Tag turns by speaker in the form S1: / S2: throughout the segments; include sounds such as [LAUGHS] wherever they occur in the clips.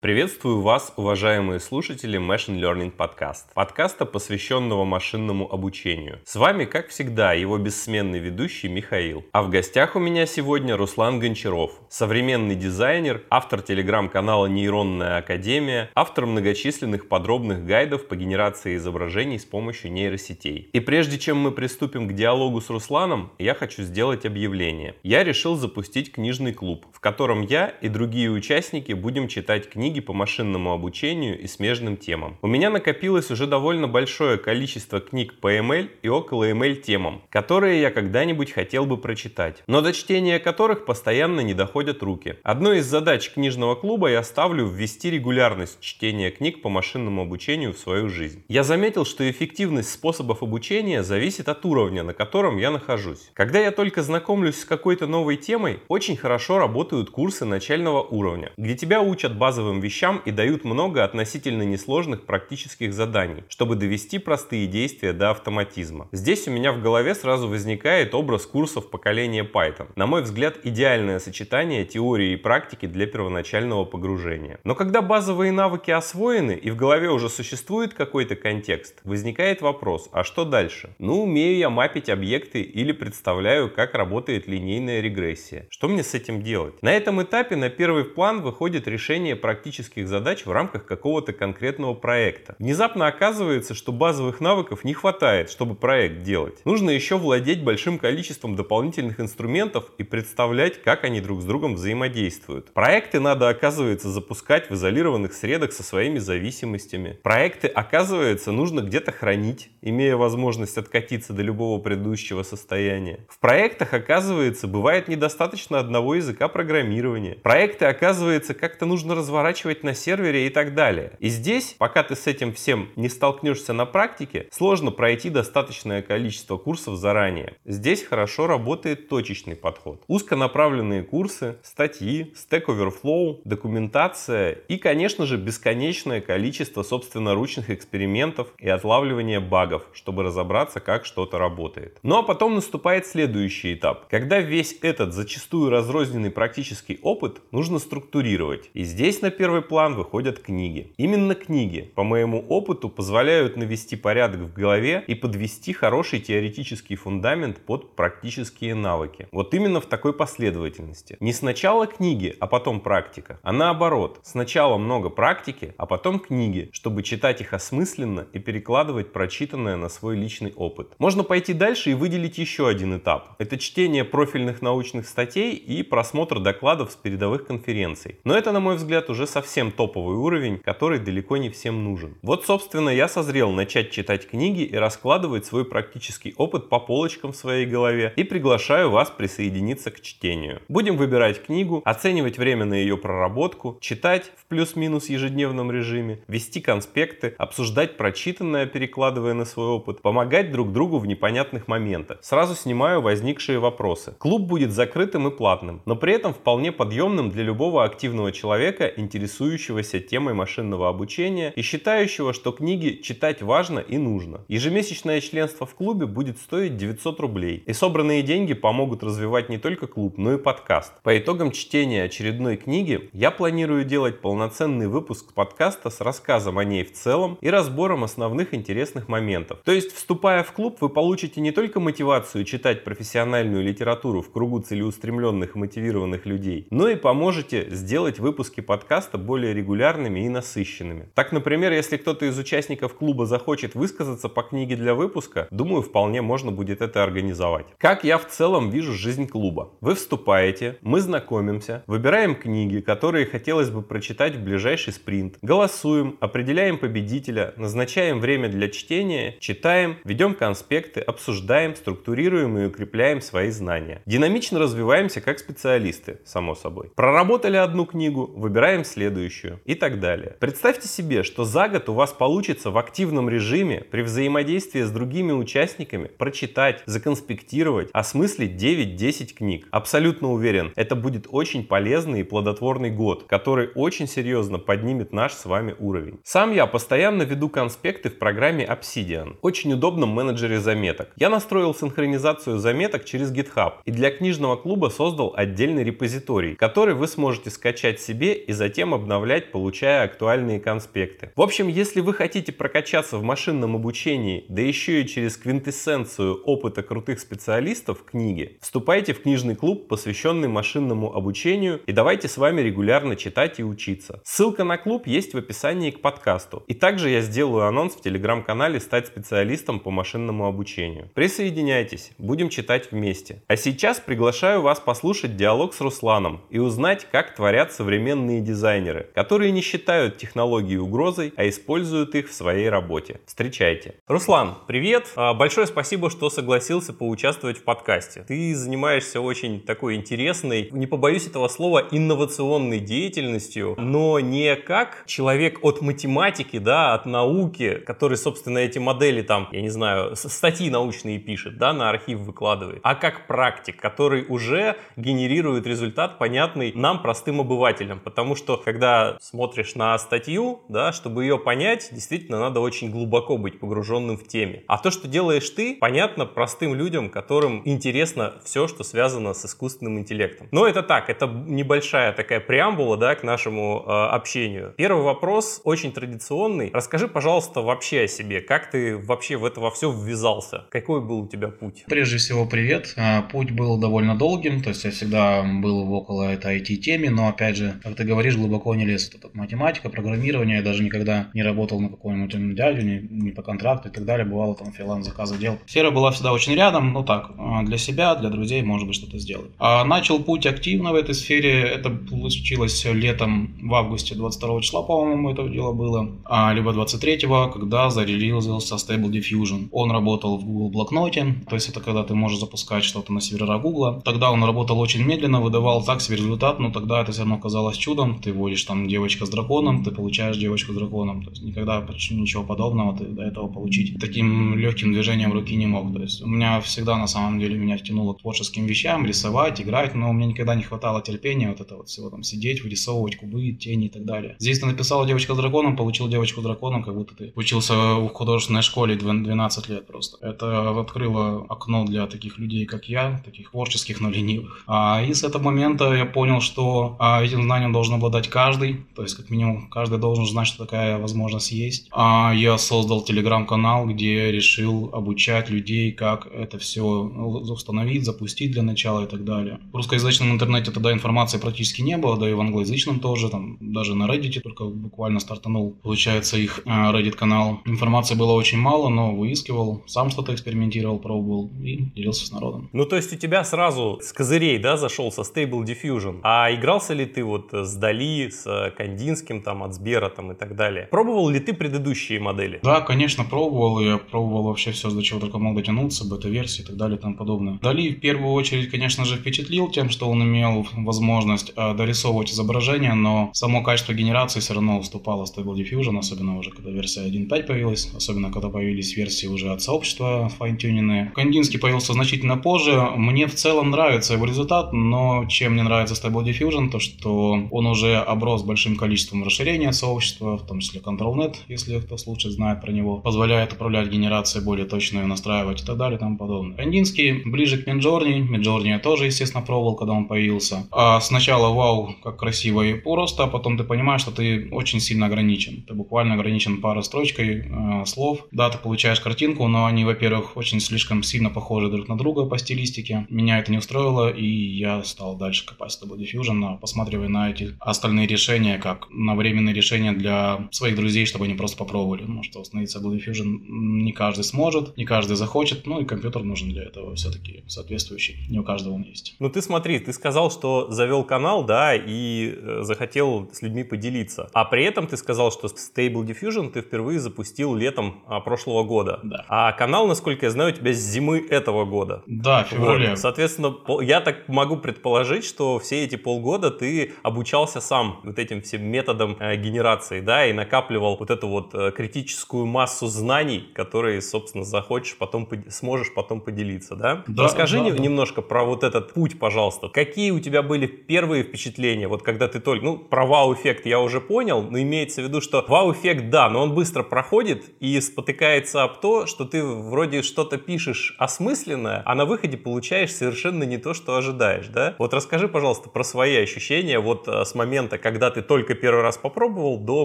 S1: Приветствую вас, уважаемые слушатели Machine Learning Podcast, подкаста, посвященного машинному обучению. С вами, как всегда, его бессменный ведущий Михаил. А в гостях у меня сегодня Руслан Гончаров, современный дизайнер, автор телеграм-канала Нейронная Академия, автор многочисленных подробных гайдов по генерации изображений с помощью нейросетей. И прежде чем мы приступим к диалогу с Русланом, я хочу сделать объявление. Я решил запустить книжный клуб, в котором я и другие участники будем читать книги книги по машинному обучению и смежным темам. У меня накопилось уже довольно большое количество книг по ML и около ML темам, которые я когда-нибудь хотел бы прочитать, но до чтения которых постоянно не доходят руки. Одной из задач книжного клуба я ставлю ввести регулярность чтения книг по машинному обучению в свою жизнь. Я заметил, что эффективность способов обучения зависит от уровня, на котором я нахожусь. Когда я только знакомлюсь с какой-то новой темой, очень хорошо работают курсы начального уровня, где тебя учат базовым базовым вещам и дают много относительно несложных практических заданий, чтобы довести простые действия до автоматизма. Здесь у меня в голове сразу возникает образ курсов поколения Python. На мой взгляд, идеальное сочетание теории и практики для первоначального погружения. Но когда базовые навыки освоены и в голове уже существует какой-то контекст, возникает вопрос, а что дальше? Ну, умею я мапить объекты или представляю, как работает линейная регрессия. Что мне с этим делать? На этом этапе на первый план выходит решение практически практических задач в рамках какого-то конкретного проекта. Внезапно оказывается, что базовых навыков не хватает, чтобы проект делать. Нужно еще владеть большим количеством дополнительных инструментов и представлять, как они друг с другом взаимодействуют. Проекты надо, оказывается, запускать в изолированных средах со своими зависимостями. Проекты, оказывается, нужно где-то хранить, имея возможность откатиться до любого предыдущего состояния. В проектах, оказывается, бывает недостаточно одного языка программирования. Проекты, оказывается, как-то нужно разворачивать разворачивать на сервере и так далее. И здесь, пока ты с этим всем не столкнешься на практике, сложно пройти достаточное количество курсов заранее. Здесь хорошо работает точечный подход. Узконаправленные курсы, статьи, Stack Overflow, документация и, конечно же, бесконечное количество собственноручных экспериментов и отлавливания багов, чтобы разобраться, как что-то работает. Ну а потом наступает следующий этап, когда весь этот зачастую разрозненный практический опыт нужно структурировать. И здесь на первый план выходят книги. Именно книги, по моему опыту, позволяют навести порядок в голове и подвести хороший теоретический фундамент под практические навыки. Вот именно в такой последовательности. Не сначала книги, а потом практика, а наоборот. Сначала много практики, а потом книги, чтобы читать их осмысленно и перекладывать прочитанное на свой личный опыт. Можно пойти дальше и выделить еще один этап. Это чтение профильных научных статей и просмотр докладов с передовых конференций. Но это, на мой взгляд, уже совсем топовый уровень, который далеко не всем нужен. Вот, собственно, я созрел начать читать книги и раскладывать свой практический опыт по полочкам в своей голове и приглашаю вас присоединиться к чтению. Будем выбирать книгу, оценивать время на ее проработку, читать в плюс-минус ежедневном режиме, вести конспекты, обсуждать прочитанное, перекладывая на свой опыт, помогать друг другу в непонятных моментах. Сразу снимаю возникшие вопросы. Клуб будет закрытым и платным, но при этом вполне подъемным для любого активного человека, интересующегося интересующегося темой машинного обучения и считающего, что книги читать важно и нужно. Ежемесячное членство в клубе будет стоить 900 рублей, и собранные деньги помогут развивать не только клуб, но и подкаст. По итогам чтения очередной книги я планирую делать полноценный выпуск подкаста с рассказом о ней в целом и разбором основных интересных моментов. То есть, вступая в клуб, вы получите не только мотивацию читать профессиональную литературу в кругу целеустремленных и мотивированных людей, но и поможете сделать выпуски подкаста подкаста более регулярными и насыщенными. Так, например, если кто-то из участников клуба захочет высказаться по книге для выпуска, думаю, вполне можно будет это организовать. Как я в целом вижу жизнь клуба? Вы вступаете, мы знакомимся, выбираем книги, которые хотелось бы прочитать в ближайший спринт, голосуем, определяем победителя, назначаем время для чтения, читаем, ведем конспекты, обсуждаем, структурируем и укрепляем свои знания. Динамично развиваемся как специалисты, само собой. Проработали одну книгу, выбираем следующую следующую и так далее. Представьте себе, что за год у вас получится в активном режиме при взаимодействии с другими участниками прочитать, законспектировать, осмыслить 9-10 книг. Абсолютно уверен, это будет очень полезный и плодотворный год, который очень серьезно поднимет наш с вами уровень. Сам я постоянно веду конспекты в программе Obsidian, очень удобном менеджере заметок. Я настроил синхронизацию заметок через GitHub и для книжного клуба создал отдельный репозиторий, который вы сможете скачать себе и затем затем обновлять, получая актуальные конспекты. В общем, если вы хотите прокачаться в машинном обучении, да еще и через квинтэссенцию опыта крутых специалистов книги, вступайте в книжный клуб, посвященный машинному обучению, и давайте с вами регулярно читать и учиться. Ссылка на клуб есть в описании к подкасту. И также я сделаю анонс в телеграм-канале «Стать специалистом по машинному обучению». Присоединяйтесь, будем читать вместе. А сейчас приглашаю вас послушать диалог с Русланом и узнать, как творят современные дизайнеры, которые не считают технологии угрозой, а используют их в своей работе. Встречайте. Руслан, привет. А, большое спасибо, что согласился поучаствовать в подкасте. Ты занимаешься очень такой интересной, не побоюсь этого слова, инновационной деятельностью, но не как человек от математики, да, от науки, который, собственно, эти модели там, я не знаю, статьи научные пишет, да, на архив выкладывает, а как практик, который уже генерирует результат, понятный нам, простым обывателям. Потому что, когда смотришь на статью, да, чтобы ее понять, действительно надо очень глубоко быть погруженным в теме. А то, что делаешь ты, понятно простым людям, которым интересно все, что связано с искусственным интеллектом. Но это так, это небольшая такая преамбула, да, к нашему э, общению. Первый вопрос очень традиционный. Расскажи, пожалуйста, вообще о себе. Как ты вообще в это во все ввязался? Какой был у тебя путь?
S2: Прежде всего, привет. А, путь был довольно долгим, то есть я всегда был около этой IT-теме, но, опять же, как ты говоришь, глубоко не лез. Это математика, программирование, я даже никогда не работал на каком-нибудь дядю, не, не по контракту и так далее, бывало там фриланс заказы делал. Сфера была всегда очень рядом, ну так, а, для себя, для друзей, может быть, что-то сделать. А начал путь активно в этой сфере, это случилось летом в августе 22 числа, по-моему, это дело было, а, либо 23, когда зарелизился Stable Diffusion. Он работал в Google блокноте, то есть это когда ты можешь запускать что-то на сервера Google. Тогда он работал очень медленно, выдавал так себе результат, но тогда это все равно казалось чудом. Ты вводишь там девочка с драконом, ты получаешь девочку с драконом. То есть никогда почти ничего подобного ты до этого получить таким легким движением руки не мог. То есть у меня всегда на самом деле меня втянуло к творческим вещам, рисовать, играть, но у меня никогда не хватало терпения вот это вот всего там сидеть, вырисовывать кубы, тени и так далее. Здесь ты написала девочка с драконом, получил девочку с драконом, как будто ты учился в художественной школе 12 лет просто. Это открыло окно для таких людей, как я, таких творческих, но ленивых. А, и с этого момента я понял, что а, этим знанием должен обладать каждый, то есть как минимум каждый должен знать, что такая возможность есть. А, я создал телеграм-канал, где решил обучать людей, как это все установить, запустить для начала и так далее. В русскоязычном интернете тогда информации практически не было, да и в англоязычном тоже, там даже на Reddit только буквально стартанул, получается, их а, Reddit канал. Информации было очень мало, но выискивал, сам что-то экспериментировал, пробовал и делился с народом.
S1: Ну, то есть у тебя сразу с козырей, да, зашел со Stable Diffusion. А игрался ли ты вот с Дали, с Кандинским, там, от Сбера, там, и так далее? Пробовал ли ты предыдущие модели?
S2: Да, конечно, пробовал. Я пробовал вообще все, до чего только мог дотянуться, бета-версии и так далее и тому подобное. Дали в первую очередь, конечно же, впечатлил тем, что он имел возможность э, дорисовывать изображение, но само качество генерации все равно уступало Stable Diffusion, особенно уже когда версия 1.5 появилась, особенно когда появились версии уже от сообщества файнтюненные. Кандинский появился значительно позже. Мне в целом нравится его результат, но чем мне нравится Stable Diffusion, то что он уже оброс большим количеством расширения сообщества, в том числе ControlNet, если кто случай знает про него, позволяет управлять генерацией более точно, настраивать и так далее и тому подобное. Кандинский ближе к Midjourney, Midjourney я тоже, естественно, пробовал, когда он появился. А сначала вау, как красиво и просто, а потом ты понимаешь, что ты очень сильно ограничен. Ты буквально ограничен парой строчкой э, слов. Да, ты получаешь картинку, но они, во-первых, очень слишком сильно похожи друг на друга по стилистике. Меня это не устроило, и я стал дальше копать с Double Diffusion, посматривая на эти остальные решения, как на временные решения для своих друзей, чтобы они просто попробовали. Потому что установить Double Diffusion не каждый сможет, не каждый захочет, ну и компьютер нужен для этого все-таки соответствующий. Не у каждого он есть.
S1: Ну ты смотри, ты сказал, что завел канал, да, и э, захотел с людьми поделиться. А при этом ты сказал, что Stable Diffusion ты впервые запустил летом а, прошлого года.
S2: Да.
S1: А канал, насколько я знаю, у тебя с зимы этого года.
S2: Да, в феврале.
S1: Вот. Соответственно, я так могу предположить, что все эти полгода ты обучался сам вот этим всем методом э, генерации, да, и накапливал вот эту вот э, критическую массу знаний, которые, собственно, захочешь потом, сможешь потом поделиться, да? да Расскажи да, да. немножко про вот этот путь, пожалуйста. Какие у тебя были первые впечатления, вот когда ты только, ну, про вау-эффект я уже понял, но имеется в виду, что вау-эффект, да, но он быстро проходит и спотыкается об то, что ты вроде что-то пишешь осмысленное, а на выходе получаешь совершенно не то, что ожидаешь, да? Вот расскажи, пожалуйста, про свои ощущения вот э, с момента, когда ты только первый раз попробовал, до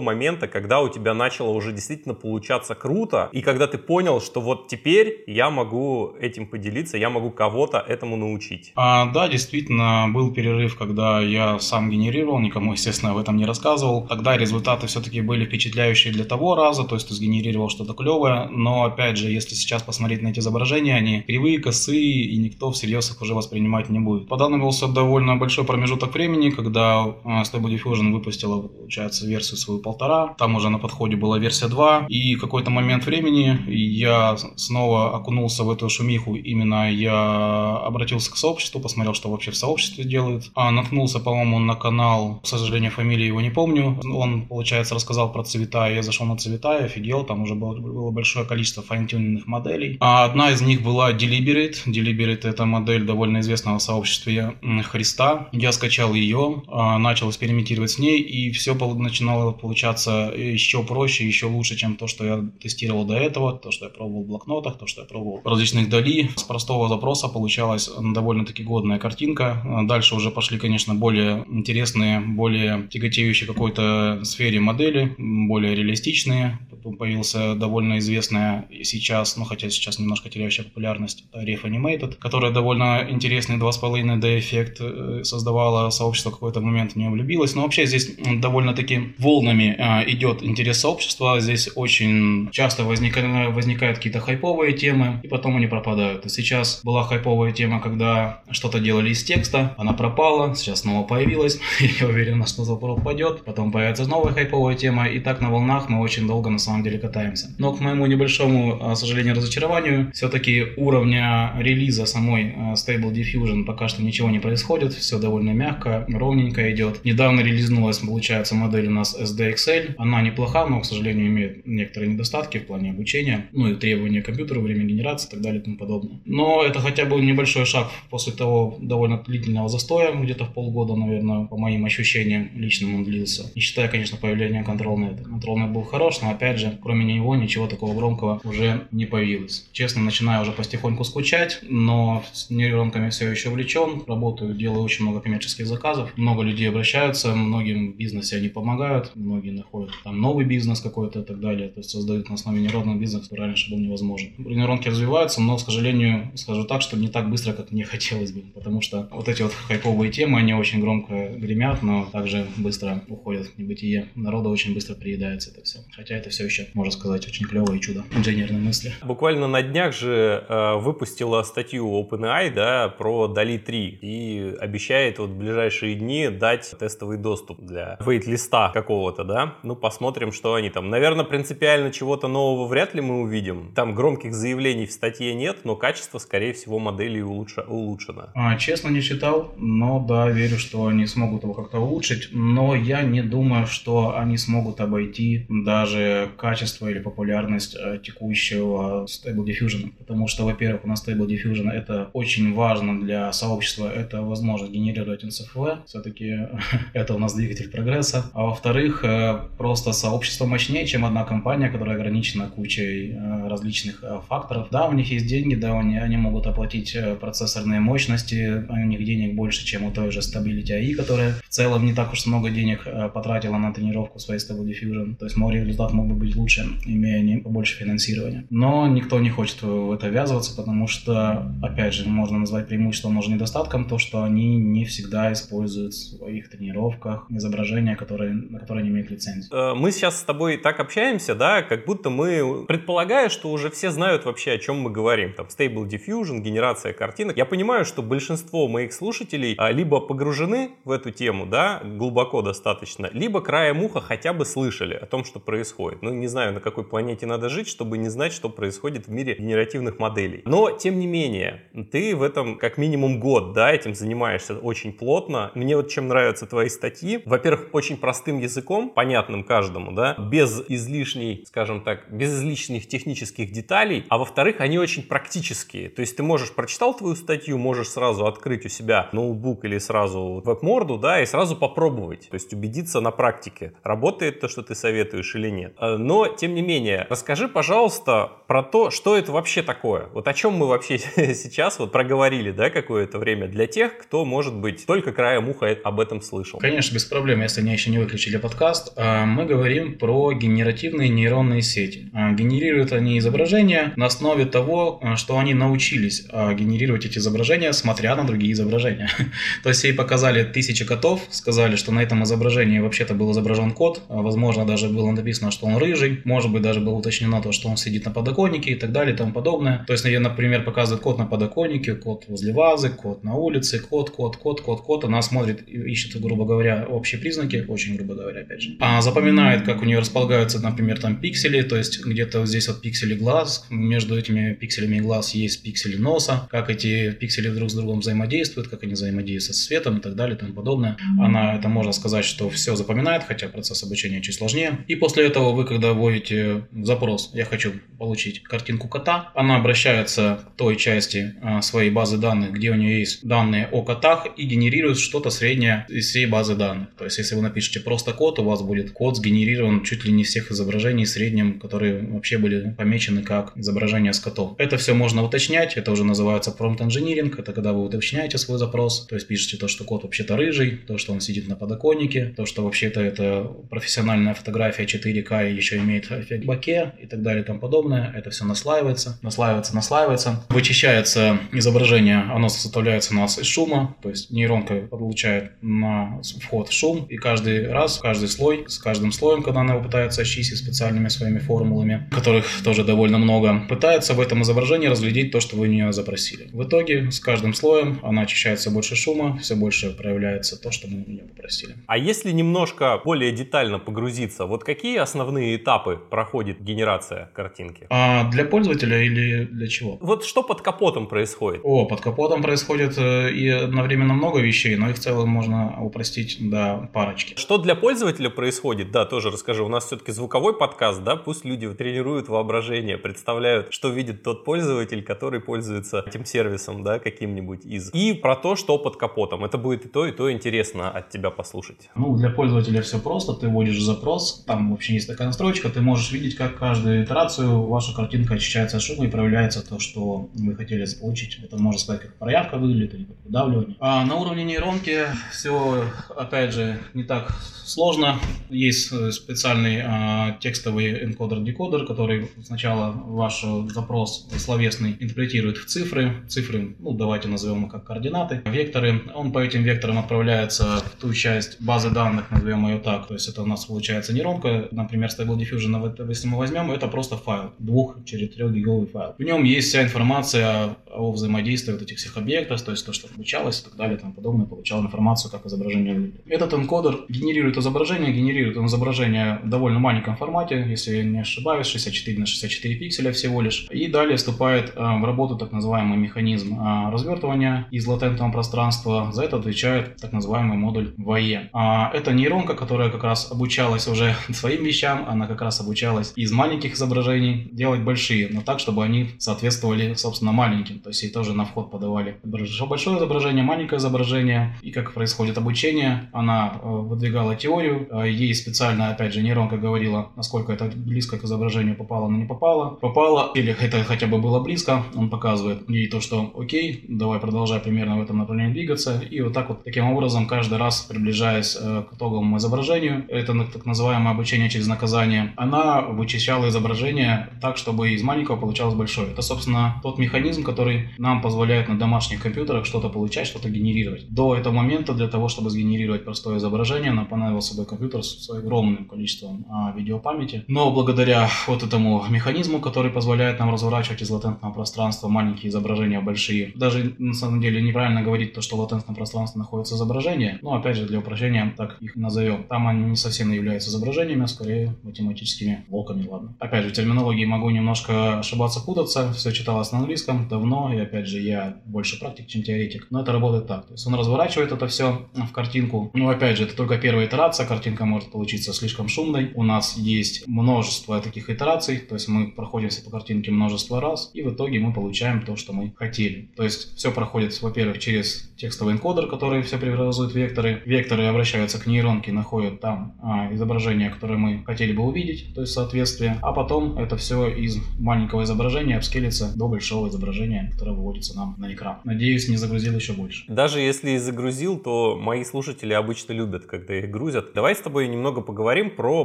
S1: момента, когда у тебя начало уже действительно получаться круто, и когда ты понял, что вот теперь я могу этим поделиться, я могу кого-то этому научить?
S2: А, да, действительно, был перерыв, когда я сам генерировал, никому, естественно, об этом не рассказывал. Тогда результаты все-таки были впечатляющие для того раза, то есть ты сгенерировал что-то клевое, но, опять же, если сейчас посмотреть на эти изображения, они кривые, косые, и никто всерьез их уже воспринимать не будет. Понадобился довольно большой промежуток времени, когда а, Stable Diffusion выпустила, получается, версию свою полтора, там уже на подходе была версия 2, и какой-то момент времени я снова окунулся в эту шумиху, именно я обратился к сообществу, посмотрел, что вообще в сообществе делают, а наткнулся, по-моему, на канал, к сожалению, фамилии его не помню, он, получается, рассказал про цвета, я зашел на цвета и офигел, там уже было, было большое количество файнтюненных моделей. А одна из них была Deliberate. Deliberate это модель довольно известного в сообществе Христа. Я скачал ее, а, начал экспериментировать с ней, и все начинало получаться еще проще, еще лучше, чем то, что я тестировал до этого, то, что я пробовал в блокнотах, то, что я пробовал в различных дали. С простого запроса получалась довольно-таки годная картинка. Дальше уже пошли, конечно, более интересные, более тяготеющие какой-то сфере модели, более реалистичные. Появился довольно известная сейчас, ну хотя сейчас немножко теряющая популярность, Ref Animated, которая довольно интересный 2,5D эффект э, создавала, сообщество какой-то момент в нее влюбилось. Но вообще здесь довольно-таки волнами э, идет интерес сообщества, здесь очень часто возникают, возникают какие-то хайповые темы, и потом они пропадают. Сейчас была хайповая тема, когда что-то делали из текста, она пропала, сейчас снова появилась, [LAUGHS] я уверен, что завтра упадет, потом появится новая хайповая тема, и так на волнах мы очень долго на самом деле катаемся. Но к моему небольшому, к сожалению, разочарованию, все-таки уровня релиза самой э, Stable Diffusion пока что ничего не происходит, все довольно мягко, ровненько идет. Недавно релизнулась, получается, модель у нас SDXL. Она неплоха, но, к сожалению, имеет некоторые недостатки в плане обучения, ну и требования к компьютеру, время генерации и так далее и тому подобное. Но это хотя бы небольшой шаг после того довольно длительного застоя, где-то в полгода, наверное, по моим ощущениям личным он длился. Не считая, конечно, появления ControlNet. ControlNet был хорош, но опять же, кроме него ничего такого громкого уже не появилось. Честно, начинаю уже потихоньку скучать, но с нейронками все еще увлечен, работаю, делаю очень много коммерческих заказов, много людей обращаются, многим в бизнесе они помогают, многие находят там новый бизнес какой-то и так далее, то есть создают на основе нейронного бизнеса, который раньше был невозможен. Нейронки развиваются, но, к сожалению, скажу так, что не так быстро, как мне [LAUGHS] хотелось бы, потому что вот эти вот хайповые темы, они очень громко гремят, но также быстро уходят в небытие. Народа очень быстро приедается это все. Хотя это все еще, можно сказать, очень клевое чудо инженерной мысли.
S1: Буквально на днях же э, выпустила статью OpenAI да, про DALI 3 и обещает вот в ближайшие дни дать тестовый доступ для вейт-листа какого-то, да. Ну, посмотрим, что они там. Наверное, принципиально чего-то нового вряд ли мы увидим. Там громких заявлений в статье нет, но качество, скорее всего, модели улучш... улучшено.
S2: А, честно, не читал, но да, верю, что они смогут его как-то улучшить, но я не думаю, что они смогут обойти даже качество или популярность э, текущего Stable Diffusion, потому что, во-первых, у нас Stable Diffusion это очень важно для сообщества, это возможность генерировать NCFV, все-таки [LAUGHS] это у нас двигатель прогресса, а во-вторых, э, просто сообщество мощнее, чем одна компания, которая ограничена кучей э, различных факторов. Да, у них есть деньги, да, они, они могут оплатить процессорные мощности, у них денег больше, чем у той же Stability AI, которая в целом не так уж много денег потратила на тренировку своей Stable Diffusion, то есть мой результат мог бы быть лучше, имея не побольше финансирования. Но никто не хочет в это ввязываться, потому что, опять же, можно назвать преимуществом, может недостатком то, что они не всегда используют в своих тренировках изображения, которые, на которые не имеют лицензии.
S1: Э, мы сейчас с тобой так общаемся, да, как будто мы предполагая, что уже все знают вообще, о чем мы говорим. Там Stable Diffusion, генерация картинок. Я понимаю, что большинство моих слушателей а, либо погружены в эту тему, да, глубоко достаточно, либо краем уха хотя бы слышали о том, что происходит. Ну, не знаю, на какой планете надо жить, чтобы не знать, что происходит в мире генеративных моделей. Но, тем не менее, ты в этом как минимум год, да, этим занимаешься очень плотно. Мне вот чем нравятся твои статьи. Во-первых, очень простым языком, понятным каждому, да, без излишней, скажем так, без излишних технических деталей. А во-вторых, они очень практические. То есть ты можешь, прочитал твою статью, можешь сразу открыть у себя ноутбук или сразу веб-морду, да, и сразу попробовать. То есть убедиться на практике, работает то, что ты советуешь или нет. А, но тем не менее, расскажи, пожалуйста, про то, что это вообще такое. Вот о чем мы вообще [LAUGHS] сейчас вот проговорили, да, какое-то время для тех, кто, может быть, только краем уха об этом слышал.
S2: Конечно, без проблем, если они еще не выключили подкаст. А, мы говорим про генеративные нейронные сети. А, генерируют они изображения на основе того, а, что они научились генерировать эти изображения, смотря на другие изображения. [LAUGHS] То есть ей показали тысячи котов, сказали, что на этом изображении вообще-то был изображен кот, возможно, даже было написано, что он рыжий, может быть, даже было уточнено то, что он сидит на подоконнике и так далее и тому подобное. То есть, например, показывает кот на подоконнике, кот возле вазы, кот на улице, кот, кот, кот, кот, кот. Она смотрит, ищет, грубо говоря, общие признаки, очень грубо говоря, опять же. А запоминает, как у нее располагаются, например, там пиксели, то есть где-то здесь вот пиксели глаз, между этими пикселями глаз есть пиксели носа, как эти пиксели друг с другом взаимодействуют, как они взаимодействуют с светом и так далее и тому подобное. Она, это можно сказать, что все запоминает, хотя процесс обучения чуть сложнее. И после этого вы, когда вводите запрос, я хочу получить картинку кота, она обращается к той части а, своей базы данных, где у нее есть данные о котах и генерирует что-то среднее из всей базы данных. То есть, если вы напишете просто код, у вас будет код сгенерирован чуть ли не всех изображений в среднем, которые вообще были помечены как изображение с котом. Это все можно уточнять, это уже называется prompt engineering, это когда вы уточняете свой запрос, то есть пишете то, что кот вообще-то рыжий, то, что он сидит на подоконнике, то, что вообще-то это профессиональная фотография 4К и еще имеет эффект боке и так далее и тому подобное. Это все наслаивается, наслаивается, наслаивается. Вычищается изображение, оно составляется у нас из шума, то есть нейронка получает на вход шум, и каждый раз, каждый слой, с каждым слоем, когда она его пытается очистить специальными своими формулами, которых тоже довольно много, пытается в этом изображении разглядеть то, что вы у нее запросили. В итоге с каждым слоем она очищает все больше шума, все больше проявляется то, что мы у нее попросили.
S1: А если немножко более детально погрузиться, вот какие основные этапы проходит генерация картинки?
S2: А для пользователя или для чего?
S1: Вот что под капотом происходит?
S2: О, под капотом происходит э, и одновременно много вещей, но их в целом можно упростить до парочки.
S1: Что для пользователя происходит? Да, тоже расскажи. У нас все-таки звуковой подкаст, да, пусть люди тренируют воображение, представляют, что видит тот пользователь, который пользуется этим сервисом, да, каким-нибудь из. И про то, что под капотом. Это будет и то, и то интересно от тебя послушать.
S2: Ну, для пользователя все просто. Ты вводишь запрос, там вообще есть такая настройка, ты можешь видеть, как каждую итерацию ваша картинка очищается от шума и проявляется то, что вы хотели получить. Это можно сказать, как проявка выглядит или как выдавливание. А на уровне нейронки все, опять же, не так сложно. Есть э, специальный а, текстовый энкодер-декодер, который сначала ваш запрос словесный интерпретирует в цифры. Цифры, ну, давайте назовем их как координаты. Векторы. Он по этим векторам отправляется в ту часть базы данных, назовем ее так. То есть это у нас получается нейронка. Например, Stable Diffusion, если мы возьмем, это просто файл. Двух через трех гиговый файл. В нем есть вся информация о взаимодействии вот этих всех объектов, то есть то, что обучалось и так далее и тому подобное, получал информацию, как изображение. Этот энкодер генерирует изображение, генерирует он изображение в довольно маленьком формате, если я не ошибаюсь, 64 на 64 пикселя всего лишь. И далее вступает э, в работу так называемый механизм э, развертывания из латентного пространства. За это отвечает так называемый модуль VAE. А это нейронка, которая как раз обучалась уже [LAUGHS] своим вещам, она как раз обучалась из маленьких изображений делать большие, но так, чтобы они соответствовали, собственно, маленьким. То есть ей тоже на вход подавали большое изображение, маленькое изображение. И как происходит обучение, она э, выдвигала теорию, э, ей специально, опять же, нейронка говорила, насколько это близко к изображению попало, но не попало. Попало, или это хотя бы было близко, он показывает ей то, что окей, давай продолжай примерно в этом направлении двигаться. И вот так вот, таким образом, каждый раз приближаясь э, к итоговому изображению, это так называемое обучение через наказание, она вычищала изображение так, чтобы из маленького получалось большое. Это, собственно, тот механизм, который который нам позволяет на домашних компьютерах что-то получать, что-то генерировать. До этого момента для того, чтобы сгенерировать простое изображение, нам понадобился бы компьютер с огромным количеством а, видеопамяти. Но благодаря вот этому механизму, который позволяет нам разворачивать из латентного пространства маленькие изображения большие, даже на самом деле неправильно говорить то, что в латентном пространстве находится изображение, но опять же для упрощения так их назовем. Там они не совсем являются изображениями, а скорее математическими блоками, ладно. Опять же, терминологии могу немножко ошибаться, путаться, все читалось на английском, давно, и опять же я больше практик, чем теоретик, но это работает так. То есть он разворачивает это все в картинку. Ну, опять же, это только первая итерация, картинка может получиться слишком шумной. У нас есть множество таких итераций, то есть мы проходимся по картинке множество раз, и в итоге мы получаем то, что мы хотели. То есть все проходит, во-первых, через текстовый энкодер, который все преобразует векторы. Векторы обращаются к нейронке, находят там а, изображение, которое мы хотели бы увидеть, то есть соответствие, а потом это все из маленького изображения обскелится до большого изображения, которое выводится нам на экран. Надеюсь, не загрузил еще больше.
S1: Даже если и загрузил, то мои слушатели обычно любят, когда их грузят. Давай с тобой немного поговорим про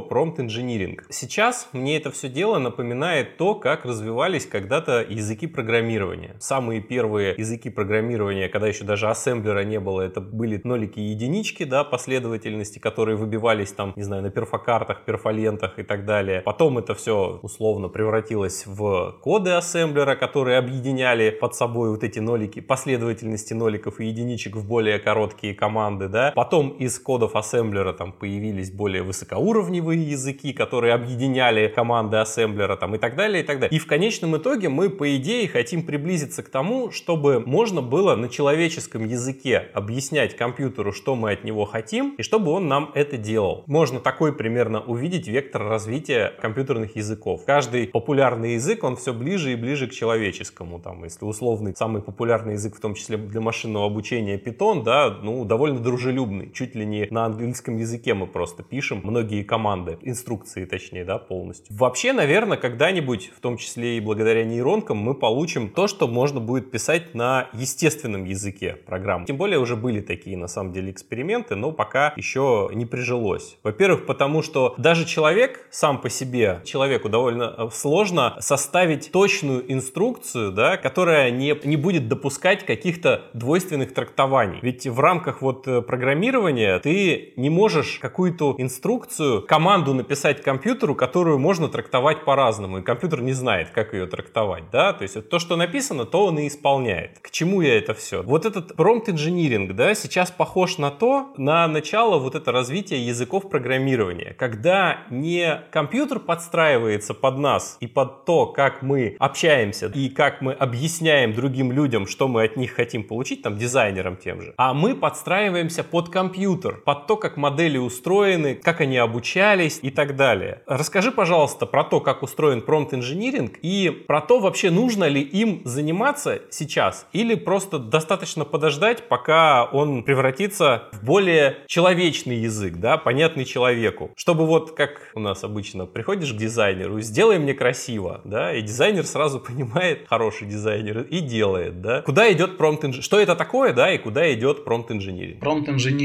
S1: промпт-инжиниринг. Сейчас мне это все дело напоминает то, как развивались когда-то языки программирования. Самые первые языки программирования, когда еще даже ассемблера не было, это были нолики и единички, да, последовательности, которые выбивались там, не знаю, на перфокартах, перфолентах и так далее. Потом это все условно превратилось в коды ассемблера, которые объединяли под собой вот эти нолики, последовательности ноликов и единичек в более короткие команды, да. Потом из кодов ассемблера там появились более высокоуровневые языки, которые объединяли команды ассемблера там и так далее, и так далее. И в конечном итоге мы, по идее, хотим приблизиться к тому, чтобы можно было на человеческом языке объяснять компьютеру, что мы от него хотим, и чтобы он нам это делал. Можно такой примерно увидеть вектор развития компьютерных языков. Каждый популярный язык, он все ближе и ближе к человеческому. Там, если условный, самый популярный язык, в том числе для машинного обучения, Python, да, ну, довольно дружелюбный. Чуть ли не на английском языке мы просто пишем многие команды, инструкции точнее, да, полностью. Вообще, наверное, когда-нибудь, в том числе и благодаря нейронкам, мы получим то, что можно будет писать на естественном языке программ. Тем более уже были такие, на самом деле, эксперименты, но пока еще не прижилось. Во-первых, потому что даже человек сам по себе, человеку довольно э, сложно составить точную инструкцию, да, которая не, не будет допускать каких-то двойственных трактований. Ведь в рамках вот э, программирования ты не можешь какую-то инструкцию, команду написать компьютеру, которую можно трактовать по-разному, и компьютер не знает, как ее трактовать, да, то есть то, что написано, то он и исполняет. К чему я это все? Вот этот engineering, да, сейчас похож на то, на начало вот это развитие языков программирования, когда не компьютер подстраивается под нас и под то, как мы общаемся и как мы объясняем другим людям, что мы от них хотим получить, там, дизайнерам тем же, а мы подстраиваемся под компьютер, под то, как модели устроены, как они обучались и так далее. Расскажи, пожалуйста, про то, как устроен engineering и про то, вообще нужно ли им заниматься сейчас или просто достаточно подождать, пока он превратится в более человечный язык, да, понятный человеку. Чтобы вот как у нас обычно приходишь к дизайнеру, сделай мне красиво, да, и дизайнер сразу [LAUGHS] понимает, хороший дизайнер, и делает, да. Куда идет engineering? Что это такое, да, и куда идет prompt engineering?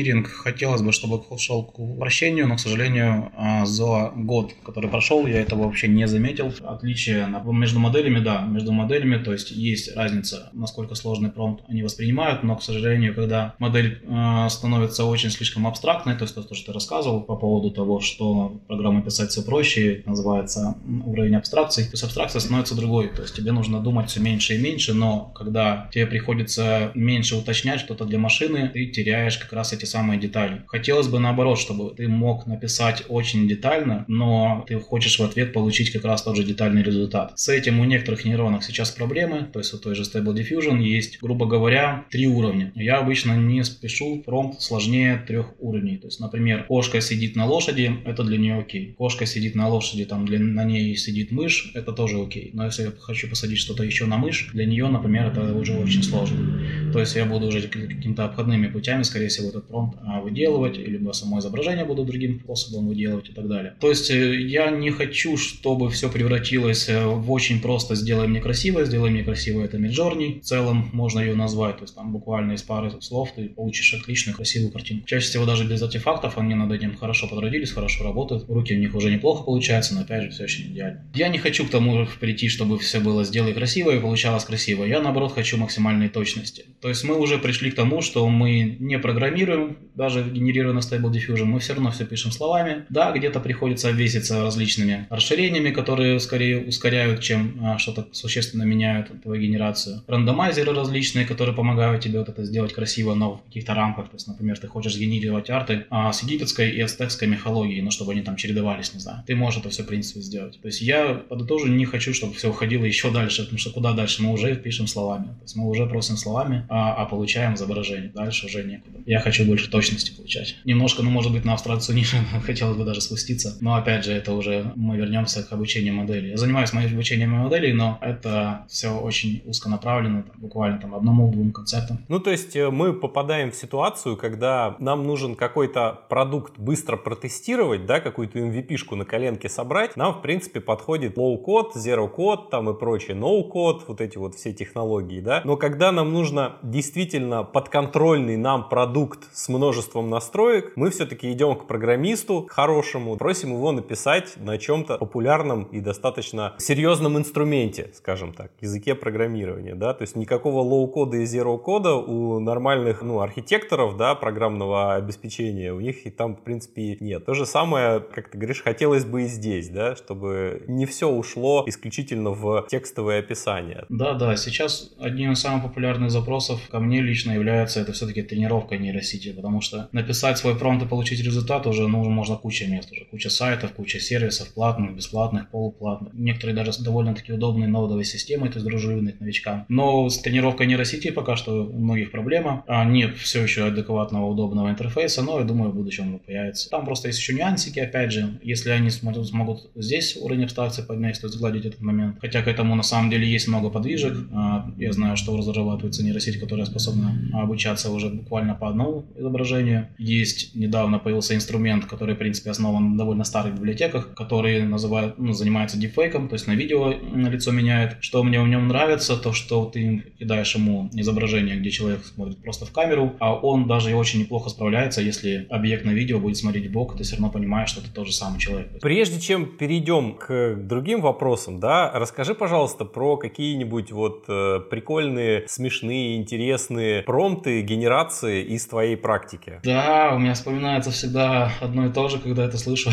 S2: Engineering хотелось бы, чтобы шел к упрощению, но, к сожалению, а, за год, который прошел, я этого вообще не заметил. Отличие между моделями, да, между моделями, то есть есть разница, насколько сложный промпт они воспринимают, но, к сожалению, когда модель э, становится очень слишком абстрактной, то есть то, что ты рассказывал по поводу того, что программа писать все проще, называется уровень абстракции, то есть абстракция становится другой, то есть тебе нужно думать все меньше и меньше, но когда тебе приходится меньше уточнять что-то для машины, ты теряешь как раз эти самые детали. Хотелось бы наоборот, чтобы ты мог написать очень детально, но ты хочешь в ответ получить как раз тот же детальный результат. С этим у некоторых нейронов сейчас проблемы, то есть у той же Stable Diffusion есть, грубо говоря, три уровня. Я обычно не спешу промпт сложнее трех уровней. То есть, например, кошка сидит на лошади, это для нее окей. Кошка сидит на лошади, там для, на ней сидит мышь, это тоже окей. Но если я хочу посадить что-то еще на мышь, для нее, например, это уже очень сложно. То есть я буду уже какими-то обходными путями, скорее всего, этот промпт а, выделывать, либо само изображение буду другим способом выделывать и так далее. То есть э, я не хочу, чтобы все превратилось э, в очень просто «сделай мне красиво», «сделай мне красиво» — это Midjourney. В целом можно ее назвать, то есть там буквально из пары слов ты получишь отличную, красивую картинку. Чаще всего даже без артефактов они над этим хорошо подродились, хорошо работают. Руки у них уже неплохо получаются, но опять же все очень идеально. Я не хочу к тому прийти, чтобы все было «сделай красиво» и получалось красиво. Я наоборот хочу максимальной точности. То есть мы уже пришли к тому, что мы не программируем, даже генерируя на Stable Diffusion, мы все равно все пишем словами. Да, где-то приходится обвеситься различными расширениями, которые скорее ускоряют, чем а, что-то существенно меняют твою генерацию. Рандомайзеры различные, которые помогают тебе вот это сделать красиво, но в каких-то рамках. То есть, например, ты хочешь сгенерировать арты а, с египетской и ацтекской мифологией, но чтобы они там чередовались, не знаю. Ты можешь это все, в принципе, сделать. То есть я подытожу, не хочу, чтобы все уходило еще дальше, потому что куда дальше мы уже пишем словами. То есть мы уже просим словами, а, а получаем изображение. Дальше уже некуда. Я хочу больше точности получать. Немножко, ну, может быть, на абстракцию ниже [LAUGHS] хотелось бы даже спуститься. Но, опять же, это уже мы вернемся к обучению модели. Я занимаюсь моим обучением моделей, но это все очень узконаправленно, там, буквально там одному-двум концептам.
S1: Ну, то есть э, мы попадаем в ситуацию, когда нам нужен какой-то продукт быстро протестировать, да, какую-то MVP-шку на коленке собрать, нам, в принципе, подходит low-код, zero-код там и прочее, no-код, вот эти вот все технологии, да. Но когда нам нужно действительно подконтрольный нам продукт с множеством настроек, мы все-таки идем к программисту хорошему, просим его написать на чем-то популярном и достаточно серьезном инструменте, скажем так, языке программирования, да, то есть никакого low-кода и zero-кода у нормальных, ну, архитекторов, да, программного обеспечения, у них и там, в принципе, нет. То же самое, как ты говоришь, хотелось бы и здесь, да, чтобы не все ушло исключительно в текстовое описание.
S2: Да, да, сейчас одним из самых популярных запросов ко мне лично является это все-таки тренировка нейросети, потому что написать свой промпт и получить результат уже, ну, можно куча мест, уже куча сайтов, куча сервисов, платных, бесплатных, полуплатных. Некоторые даже довольно-таки удобные нодовые системы, то есть дружелюбные к новичкам. Но с тренировкой нейросети пока что у многих проблема. А нет все еще адекватного, удобного интерфейса, но я думаю, в будущем он появится. Там просто есть еще нюансики, опять же, если они смогут, смогут здесь уровень абстракции поднять, то сгладить этот момент. Хотя к этому на самом деле есть много подвижек. А, я знаю, что разрабатывается нейросеть, которая способна обучаться уже буквально по одному изображению. Есть недавно появился инструмент, который, в принципе, основан на довольно старых библиотеках, который называют, ну, занимается дипфейком, то есть на видео лицо меняет. Что мне в нем нравится, то что ты кидаешь ему изображение, где человек смотрит просто в камеру, а он даже очень неплохо справляется, если объект на видео будет смотреть в бок, ты все равно понимаешь, что это тот же самый человек.
S1: Прежде чем перейдем к другим вопросам, да, расскажи, пожалуйста, про какие-нибудь вот э, прикольные, смешные, интересные промпты, генерации из твоей практики.
S2: Да, у меня вспоминается всегда одно и то же, когда это слышу.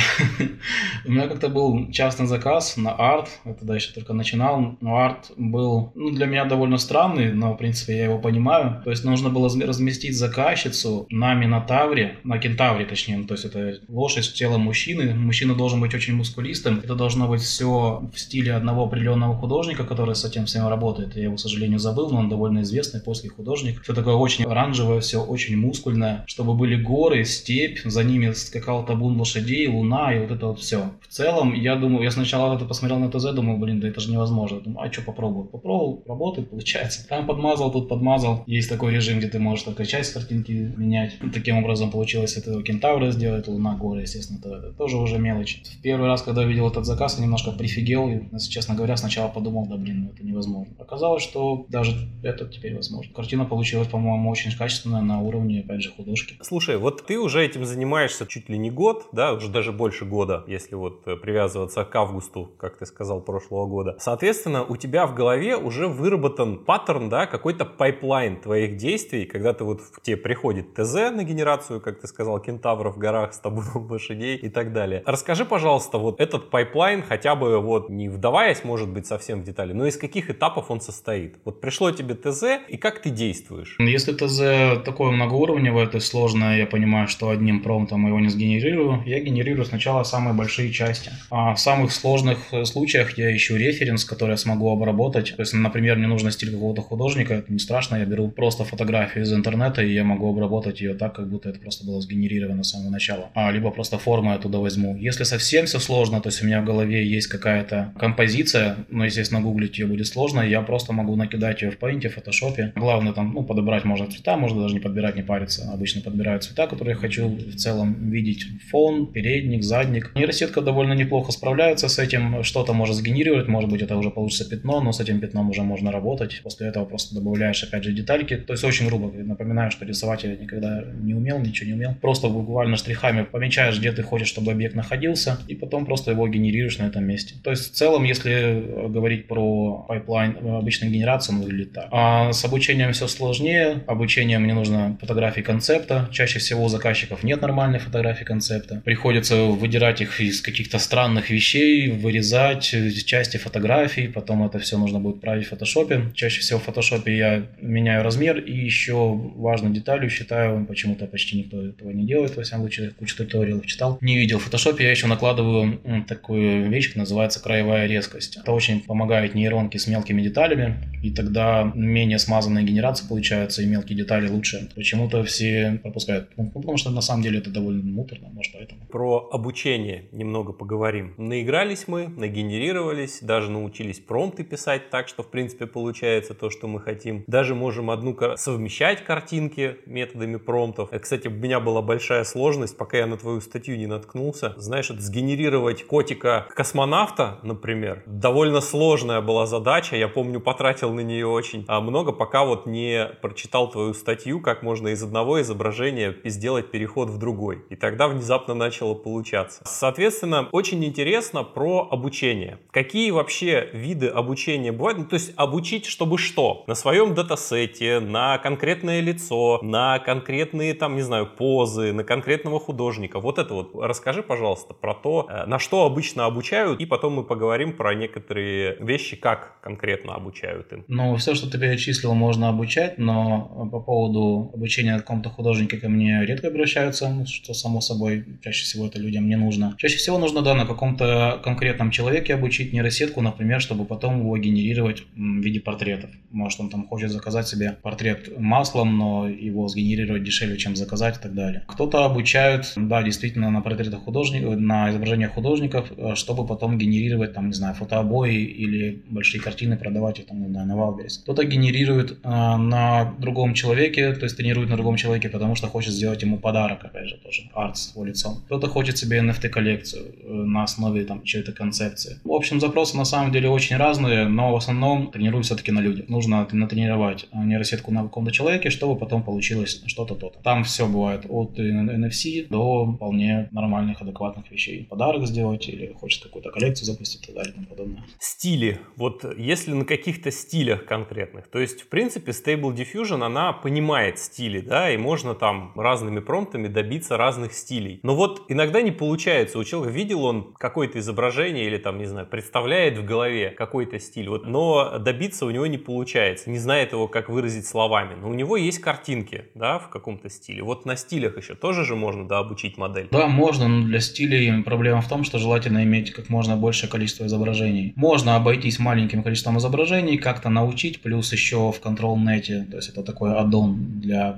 S2: [LAUGHS] У меня как-то был частный заказ на арт, я тогда еще только начинал, но арт был ну, для меня довольно странный, но в принципе я его понимаю. То есть нужно было разместить заказчицу на Минотавре, на Кентавре точнее, то есть это лошадь с телом мужчины. Мужчина должен быть очень мускулистым, это должно быть все в стиле одного определенного художника, который с этим всем работает. Я его, к сожалению, забыл, но он довольно известный польский художник. Все такое очень оранжевое, все очень мускульное, чтобы были горы, степь, за ними скакал табун лошадей, луна и вот это вот все. В целом, я думаю, я сначала это посмотрел на ТЗ, думаю, блин, да это же невозможно. Думаю, а что попробую? Попробовал, работает, получается. Там подмазал, тут подмазал. Есть такой режим, где ты можешь только часть картинки менять. Таким образом получилось это кентавра сделать, луна, горы, естественно, это, это тоже уже мелочь. В первый раз, когда видел этот заказ, я немножко прифигел, и, честно говоря, сначала подумал, да блин, это невозможно. Оказалось, что даже это теперь возможно. Картина получилась, по-моему, очень качественная на уровне, опять же, художки.
S1: Слушай, вот ты уже этим занимаешься чуть ли не год, да, уже даже больше года, если вот э, привязываться к августу, как ты сказал, прошлого года. Соответственно, у тебя в голове уже выработан паттерн, да, какой-то pipeline твоих действий, когда ты вот к тебе приходит ТЗ на генерацию, как ты сказал, кентавров в горах с табуном [LAUGHS] лошадей и так далее. Расскажи, пожалуйста, вот этот pipeline, хотя бы вот не вдаваясь, может быть, совсем в детали, но из каких этапов он состоит? Вот пришло тебе ТЗ, и как ты действуешь?
S2: Если ТЗ такое многоуровневое, то есть сложное, я понимаю, что одним промптом его не сгенерирую, я генерирую сначала самые большие части. А в самых сложных э, случаях я ищу референс, который я смогу обработать. То есть, например, мне нужно стиль какого-то художника, это не страшно, я беру просто фотографию из интернета, и я могу обработать ее так, как будто это просто было сгенерировано с самого начала. А, либо просто форму оттуда возьму. Если совсем все сложно, то есть у меня в голове есть какая-то композиция, но, естественно, гуглить ее будет сложно, я просто могу накидать ее в Paint, в Photoshop. Главное там, ну, подобрать можно цвета, можно даже не подбирать, не париться. Обычно подбираю цвета, которые хочу в целом видеть. Фон, передник, задник. Нейросетка довольно неплохо справляется с этим. Что-то может сгенерировать, может быть, это уже получится пятно, но с этим пятном уже можно работать. После этого просто добавляешь, опять же, детальки. То есть очень грубо. Напоминаю, что рисовать я никогда не умел, ничего не умел. Просто буквально штрихами помечаешь, где ты хочешь, чтобы объект находился, и потом просто его генерируешь на этом месте. То есть в целом, если говорить про пайплайн обычной генерации, он выглядит так. А с обучением все сложнее. Обучение мне нужно фотографии концепта. Чаще всего у заказчиков нет нормальной фотографии концепта. Приходится выдирать их из каких-то странных вещей, вырезать части фотографий, потом это все нужно будет править в фотошопе. Чаще всего в фотошопе я меняю размер и еще важной деталью считаю, почему-то почти никто этого не делает, во всяком случае, кучу туториалов читал. Не видел в фотошопе, я еще накладываю такую вещь, называется краевая резкость. Это очень помогает нейронке с мелкими деталями, и тогда менее смазанные качественная генерация получается и мелкие детали лучше. Почему-то все пропускают. Ну, потому что на самом деле это довольно муторно, может поэтому.
S1: Про обучение немного поговорим. Наигрались мы, нагенерировались, даже научились промпты писать так, что в принципе получается то, что мы хотим. Даже можем одну совмещать картинки методами промптов. Э, кстати, у меня была большая сложность, пока я на твою статью не наткнулся. Знаешь, это сгенерировать котика космонавта, например, довольно сложная была задача. Я помню, потратил на нее очень а, много, пока вот не прочитал твою статью, как можно из одного изображения сделать переход в другой. И тогда внезапно начало получаться. Соответственно, очень интересно про обучение. Какие вообще виды обучения бывают? Ну, то есть обучить, чтобы что? На своем датасете, на конкретное лицо, на конкретные, там, не знаю, позы, на конкретного художника. Вот это вот расскажи, пожалуйста, про то, э, на что обычно обучают, и потом мы поговорим про некоторые вещи, как конкретно обучают им.
S2: Ну, все, что ты перечислил, можно обучать, но по поводу обучения какому-то художнике ко мне редко обращаются, что само собой, чаще всего это людям не нужно. Чаще всего нужно, да, на каком-то конкретном человеке обучить нейросетку, например, чтобы потом его генерировать в виде портретов. Может, он там хочет заказать себе портрет маслом, но его сгенерировать дешевле, чем заказать и так далее. Кто-то обучают, да, действительно, на портретах художников, на изображениях художников, э, чтобы потом генерировать, там, не знаю, фотообои или большие картины продавать там, не знаю, на Wildberries. Кто-то генерирует э, на другом человеке, то есть тренирует на другом человеке, потому что хочет сделать ему подарок, опять же, тоже, арт с его лицом. Кто-то хочет себе NFT-коллекцию э, на основе там чьей-то концепции. В общем, запросы на самом деле очень разные, но в основном тренируют все-таки на людях. Нужно натренировать нейросетку на каком-то человеке, чтобы потом получилось что-то то-то. Там все бывает от NSFW до вполне нормальных, адекватных вещей. Подарок сделать или хочет какую-то коллекцию запустить и так далее и тому подобное.
S1: Стили. Вот если на каких-то стилях конкретных, то есть, в принципе, Stable Diffusion, она понимает стили, да, и можно там разными промптами добиться разных стилей. Но вот иногда не получается. У человека видел он какое-то изображение или там, не знаю, представляет в голове какой-то стиль, вот, но добиться у него не получается, не знает его, как выразить словами. Но у него есть картинки, да, в каком-то стиле. Вот на стилях еще тоже же можно, да, обучить модель?
S2: Да, можно, но для стилей проблема в том, что желательно иметь как можно большее количество изображений. Можно обойтись маленьким количеством изображений, как-то научить, плюс еще в ControlNet, то есть это такой аддон для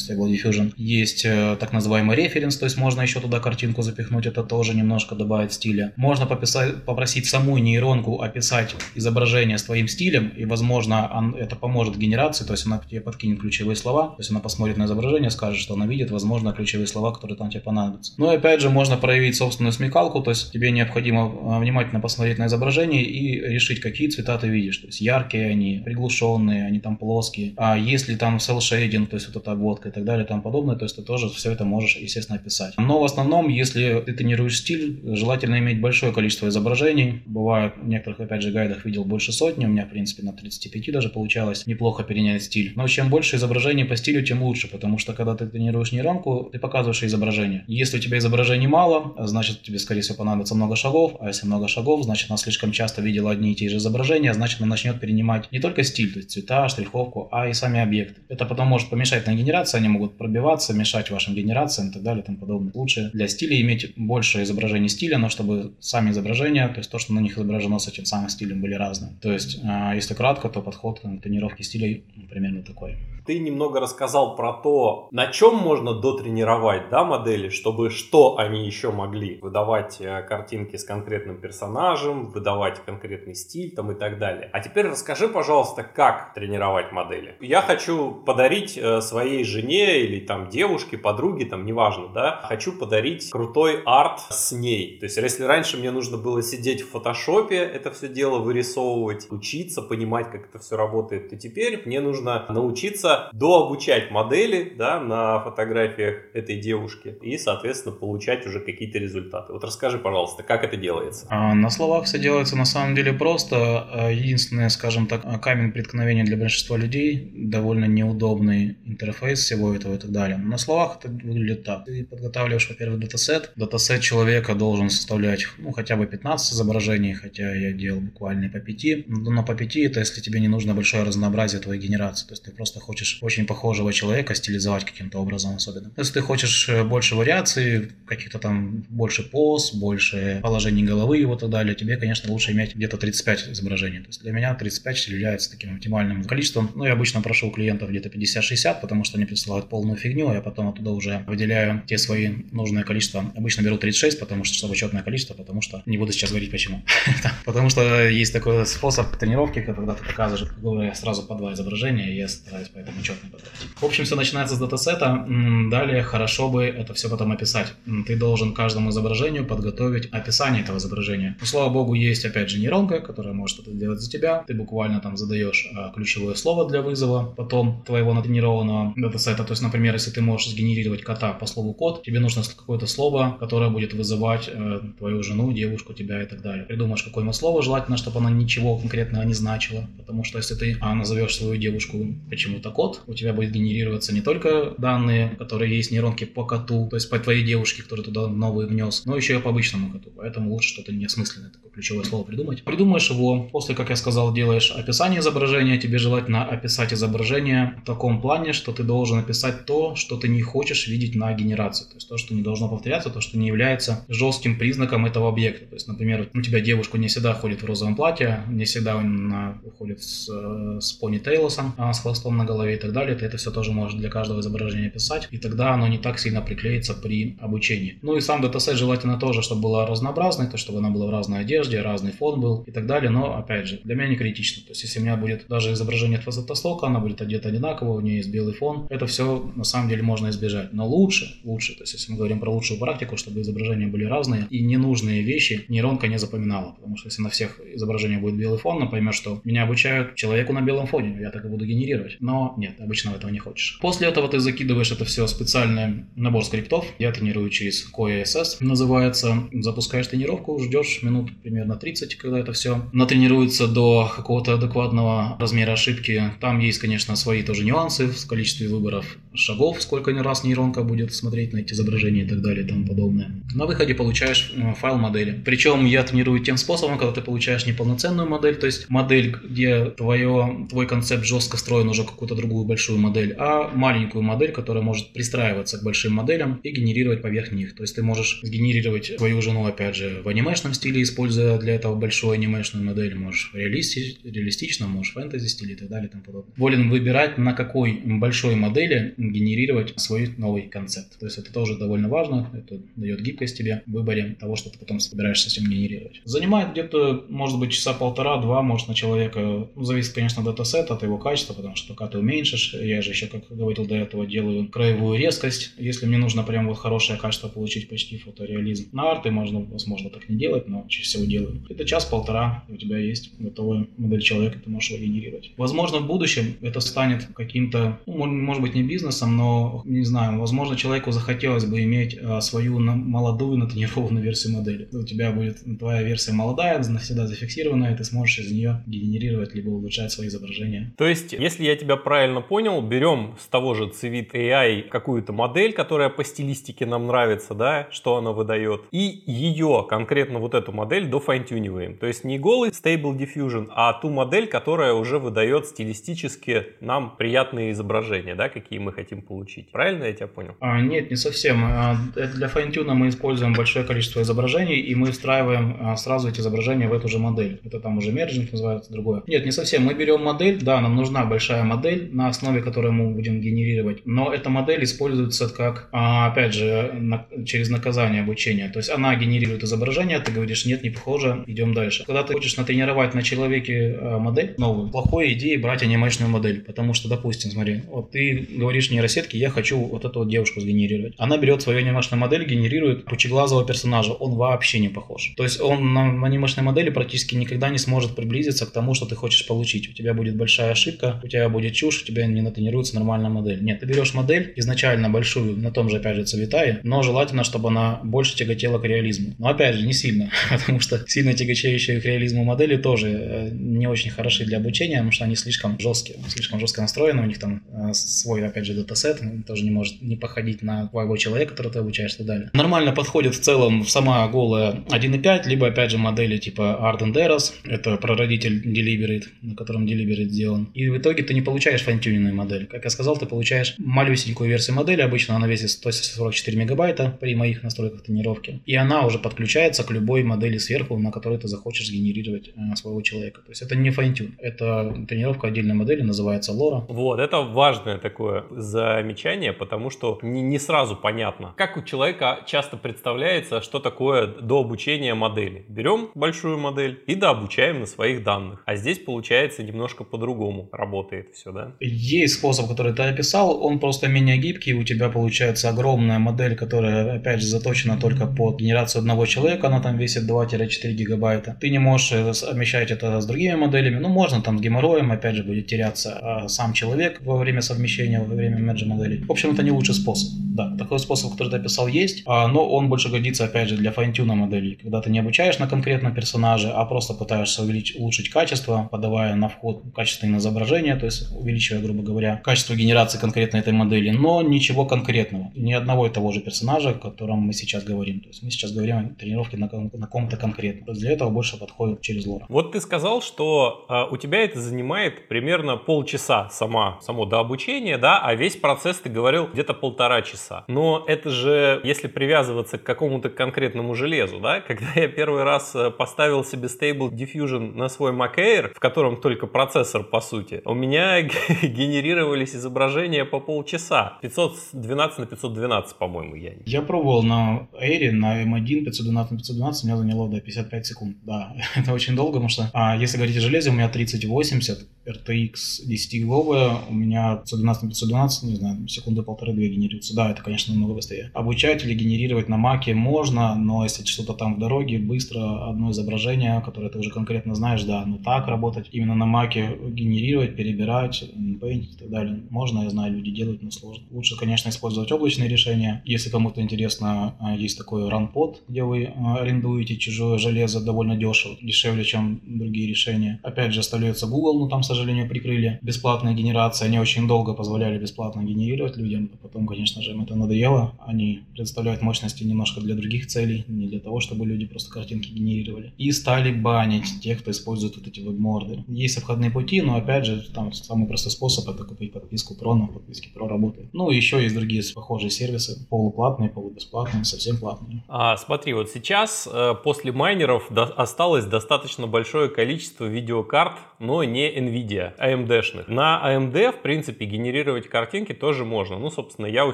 S2: Stable Diffusion, есть э, так называемый референс, то есть можно еще туда картинку запихнуть, это тоже немножко добавит стиля. Можно пописать, попросить саму нейронку описать изображение с твоим стилем, и, возможно, он, это поможет генерации, то есть она тебе подкинет ключевые слова, то есть она посмотрит на изображение, скажет, что она видит, возможно, ключевые слова, которые там тебе понадобятся. Ну и опять же, можно проявить собственную смекалку, то есть тебе необходимо а, внимательно посмотреть на изображение и решить, какие цвета ты видишь. То есть яркие они, приглушенные, они там плоские. А если там cell shading, то есть вот эта обводка и так далее и тому подобное, то есть ты тоже все это можешь, естественно, описать. Но в основном, если ты тренируешь стиль, желательно иметь большое количество изображений. Бывает, в некоторых, опять же, гайдах видел больше сотни, у меня, в принципе, на 35 даже получалось неплохо перенять стиль. Но чем больше изображений по стилю, тем лучше, потому что когда ты тренируешь нейронку, ты показываешь изображение. Если у тебя изображений мало, значит тебе, скорее всего, понадобится много шагов, а если много шагов, значит она слишком часто видела одни и те же изображения, значит она начнет перенимать не только стиль, то есть цвета, штриховку, а и сами объекты. Это потом может помешать на генерации, они могут пробиваться, мешать вашим генерациям и так далее и тому подобное. Лучше для стиля иметь больше изображений стиля, но чтобы сами изображения, то есть то, что на них изображено с этим самым стилем, были разные. То есть, а, если кратко, то подход к тренировке стиля примерно такой.
S1: Ты немного рассказал про то, на чем можно дотренировать да, модели, чтобы что они еще могли выдавать э, картинки с конкретным персонажем, выдавать конкретный стиль там, и так далее. А теперь расскажи, пожалуйста, как тренировать модели. Я хочу подарить э, своей жене или там девушке, подруге, там неважно, да, хочу подарить крутой арт с ней. То есть, если раньше мне нужно было сидеть в фотошопе, это все дело вырисовывать, учиться, понимать, как это все работает, то теперь мне нужно научиться дообучать модели, да, на фотографиях этой девушки и, соответственно, получать уже какие-то результаты. Вот расскажи, пожалуйста, как это делается?
S2: А, на словах все делается на самом деле просто. А, единственное, скажем так, а, камень преткновения для большинства людей, довольно неудобный интерфейс всего этого и так далее. На словах это выглядит так. Ты подготавливаешь, во-первых, датасет. Датасет человека должен составлять, ну, хотя бы 15 изображений, хотя я делал буквально по 5. Но по 5 это если тебе не нужно большое разнообразие твоей генерации. То есть ты просто хочешь очень похожего человека стилизовать каким-то образом особенно. Если ты хочешь э, больше вариаций, каких-то там больше поз, больше положений головы и вот так далее, тебе, конечно, лучше иметь где-то 35 изображений. То есть для меня 35 является таким оптимальным количеством. Ну, я обычно прошу клиентов где-то 50-60, потому что они присылают полную фигню, а я потом оттуда уже выделяю те свои нужное количество. Обычно беру 36, потому что, чтобы четное количество, потому что не буду сейчас говорить почему. [LAUGHS] Потому что есть такой способ тренировки, когда ты показываешь, говоря, сразу по два изображения, и я стараюсь поэтому четно подать. В общем, все начинается с датасета. Далее хорошо бы это все потом описать. Ты должен каждому изображению подготовить описание этого изображения. Ну, слава богу, есть опять же нейронка, которая может это делать за тебя. Ты буквально там задаешь а, ключевое слово для вызова, потом твоего натренированного датасета. То есть, например, если ты можешь сгенерировать кота по слову кот, тебе нужно какое-то слово, которое будет вызывать э, твою жену, девушку, тебя и так далее. Придумаешь какое-нибудь слово, желательно, чтобы оно ничего конкретного не значило, потому что если ты а, назовешь свою девушку почему-то кот, у тебя будет генерироваться не только данные, которые есть нейронки по коту, то есть по твоей девушке, которую туда новый внес, но еще и по обычному коту. Поэтому лучше что-то неосмысленное, такое ключевое слово придумать. Придумаешь его, после, как я сказал, делаешь описание изображения, тебе желательно описать изображение в таком плане, что ты должен описать то, что ты не хочешь видеть на генерации, то есть то, что не должно повторяться, то, что не является жестким признаком этого объекта. То есть, например, у тебя девушка не всегда ходит в розовом платье, не всегда она ходит с, э, с пони Тейлосом, а с хвостом на голове и так далее. Ты это все тоже можешь для каждого изображения писать, и тогда оно не так сильно приклеится при обучении. Ну и сам датасет желательно тоже, чтобы было разнообразный, то чтобы она была в разной одежде, разный фон был и так далее, но опять же, для меня не критично. То есть, если у меня будет даже изображение от фотостока, она будет одета одинаково, у нее есть белый фон, это все на самом деле можно избежать. Но лучше, лучше, то есть, если мы говорим про лучшую практику, чтобы изображения были разные и ненужные вещи нейронка не запоминала. Потому что если на всех изображениях будет белый фон, она поймет, что меня обучают человеку на белом фоне, я так и буду генерировать. Но нет, обычно этого не хочешь. После этого ты закидываешь это все специальный набор скриптов. Я тренирую через CoreSS, называется. Запускаешь тренировку, ждешь минут примерно 30, когда это все натренируется до какого-то адекватного размера ошибки. Там есть, конечно, свои тоже нюансы в количестве выборов шагов, сколько раз нейронка будет смотреть на эти изображения и так далее и тому подобное. На выходе получаешь э, файл модели. Причем я тренирую тем способом, когда ты получаешь неполноценную модель, то есть модель, где твое, твой концепт жестко встроен уже какую-то другую большую модель, а маленькую модель, которая может пристраиваться к большим моделям и генерировать поверх них. То есть ты можешь сгенерировать твою жену, опять же, в анимешном стиле, используя для этого большую анимешную модель, можешь реалисти, реалистично, можешь фэнтези стиле и так далее и тому подобное. Волен выбирать, на какой большой модели генерировать свой новый концепт. То есть это тоже довольно важно, это дает гибкость тебе в выборе того, что ты потом собираешься с этим генерировать. Занимает где-то, может быть, часа полтора-два, может, на человека, ну, зависит, конечно, от датасета, от его качества, потому что пока ты уменьшишь, я же еще, как говорил до этого, делаю краевую резкость, если мне нужно прям вот хорошее качество получить, почти фотореализм. На арты можно, возможно, так не делать, но чаще всего делаю. Это час-полтора, у тебя есть готовая модель человека, ты можешь его генерировать. Возможно, в будущем это станет каким-то, ну, может быть, не бизнесом, но, не знаю, возможно, человеку захотелось бы иметь а, свою молодую натренированную версию модели. У тебя будет твоя версия молодая, навсегда зафиксированная, и ты сможешь из нее генерировать либо улучшать свои изображения.
S1: То есть, если я тебя правильно понял, берем с того же Civit AI какую-то модель, которая по стилистике нам нравится, да, что она выдает, и ее, конкретно вот эту модель, дофайнтюниваем. То есть не голый Stable Diffusion, а ту модель, которая уже выдает стилистически нам приятные изображения, да, какие мы хотим получить. Правильно я тебя понял?
S2: А, нет, не совсем. А, для fine-tune а мы используем большое количество изображений, и мы встраиваем а, сразу эти изображения в эту же модель. Это там уже merging называется, другое. Нет, не совсем. Мы берем модель, да, нам нужна большая модель, на основе которой мы будем генерировать, но эта модель используется как, опять же, на, через наказание обучения. То есть она генерирует изображение, ты говоришь, нет, не похоже, идем дальше. Когда ты хочешь натренировать на человеке модель новую, плохой идеей брать анимешную модель, потому что, допустим, смотри, вот ты говоришь нейросетке, я хочу вот эту вот девушку сгенерировать. Она берет свою анимешную модель, генерирует пучеглазого персонажа, он вообще не похож. То есть он на анимешной модели практически никогда не сможет приблизиться к тому, что ты хочешь получить. У тебя будет большая ошибка, у тебя будет чушь, у тебя не натренируется нормальная модель. Нет, ты берешь модель изначально большую, на том же, опять же, цветае, но желательно, чтобы она больше тяготела к реализму. Но опять же, не сильно, [LAUGHS] потому что сильно тяготеющие к реализму модели тоже э, не очень хороши для обучения, потому что они слишком жесткие, слишком жестко настроены, у них там э, свой, опять же, датасет, тоже не может не походить на твоего человека, который ты обучаешь и так далее. Нормально подходит в целом сама голая 1.5, либо опять же модели типа Art and Eros, это прародитель Deliberate, на котором Deliberate сделан. И в итоге ты не получаешь фантюненную модель. Как я сказал, ты получаешь малюсенькую версию модели, обычно она весит 144 мегабайта при моих настройках тренировки. И она уже подключается к любой модели сверху, на которой ты захочешь сгенерировать э, своего человека. То есть это не фантюн, это тренировка отдельной модели называется LoRa.
S1: Вот, это важное такое замечание, потому что не, не сразу понятно, как у человека часто представляется, что такое до обучения модели. Берем большую модель и дообучаем на своих данных. А здесь получается немножко по-другому работает все, да?
S2: Есть способ, который ты описал, он просто менее гибкий, у тебя получается огромная модель, которая, опять же, заточена только под генерацию одного человека, она там весит 2-4 гигабайта. Ты не можешь э, совмещать это с другими моделями, ну, можно там с геморроем, опять же, будет теряться а сам человек во время совмещения, во время мерджа моделей. В общем, это не лучший способ. Да, такой способ, который ты описал, есть, а, но он больше годится, опять же, для файнтюна моделей, когда ты не обучаешь на конкретном персонаже, а просто пытаешься увеличить, улучшить качество, подавая на вход качественное изображение, то есть увеличивая, грубо говоря, качество генерации конкретно этой модели, но ничего конкретного, ни одного и того же персонажа, о котором мы сейчас говорим. То есть мы сейчас говорим о тренировке на, на ком-то конкретно. Для этого больше подходит через лора.
S1: Вот ты сказал, что э, у тебя это занимает примерно полчаса сама, само до обучения, да, а весь процесс ты говорил где-то полтора часа. Но это же, если привязываться к какому-то конкретному железу, да, [LAUGHS] когда я первый раз э, поставил себе Stable Diffusion на свой Mac Air, в котором только процессор по сути, у меня [LAUGHS] генерировались изображения по полчаса. 512 на 512, по-моему, я.
S2: Я пробовал на Air, на M1 512 на 512, меня заняло до 55 секунд. Да, [LAUGHS] это очень долго, потому что, а, если говорить о железе, у меня 3080, RTX 10-гиговая, у меня 512 на 512, не знаю, секунды полторы-две генерируется. Да, это, конечно, намного быстрее. Обучать или генерировать на маке можно, но если что-то там в дороге, быстро одно изображение, которое ты уже конкретно знаешь, да, но так работать, именно на маке генерировать, перебирать, paint и так далее. Можно, я знаю, люди делают, но сложно. Лучше, конечно, использовать облачные решения. Если кому-то интересно, а, есть такой RunPod, где вы а, арендуете чужое железо довольно дешево, дешевле, чем другие решения. Опять же, остается Google, но там, к сожалению, прикрыли. Бесплатная генерация, они очень долго позволяли бесплатно генерировать людям. Потом, конечно же, им это надоело. Они представляют мощности немножко для других целей, не для того, чтобы люди просто картинки генерировали. И стали банить тех, кто использует вот эти веб-морды. Есть обходные пути, но опять же, там самый простой способ это купить подписку Pro, но подписки Pro работает. Ну, еще есть другие похожие сервисы, полуплатные, полубесплатные, совсем платные.
S1: А, смотри, вот сейчас э, после майнеров осталось достаточно большое количество видеокарт, но не NVIDIA, AMD-шных. На AMD, в принципе, генерировать картинки тоже можно. Ну, собственно, я у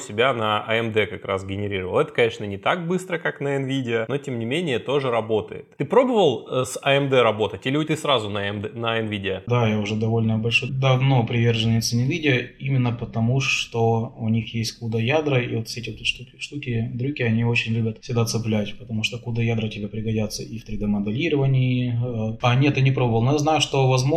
S1: себя на AMD как раз генерировал. Это, конечно, не так быстро, как на NVIDIA, но, тем не менее, тоже работает. Ты пробовал э, с AMD работать или ты сразу на, AMD, на NVIDIA?
S2: Да, я уже довольно большой, давно приверженец NVIDIA, именно потому, что у них есть CUDA ядра, и вот все эти вот штуки, штуки, дрюки, они очень любят всегда цеплять, потому что CUDA ядра тебе пригодятся и в 3D-моделировании. Э, а нет, я не пробовал, но я знаю, что возможно,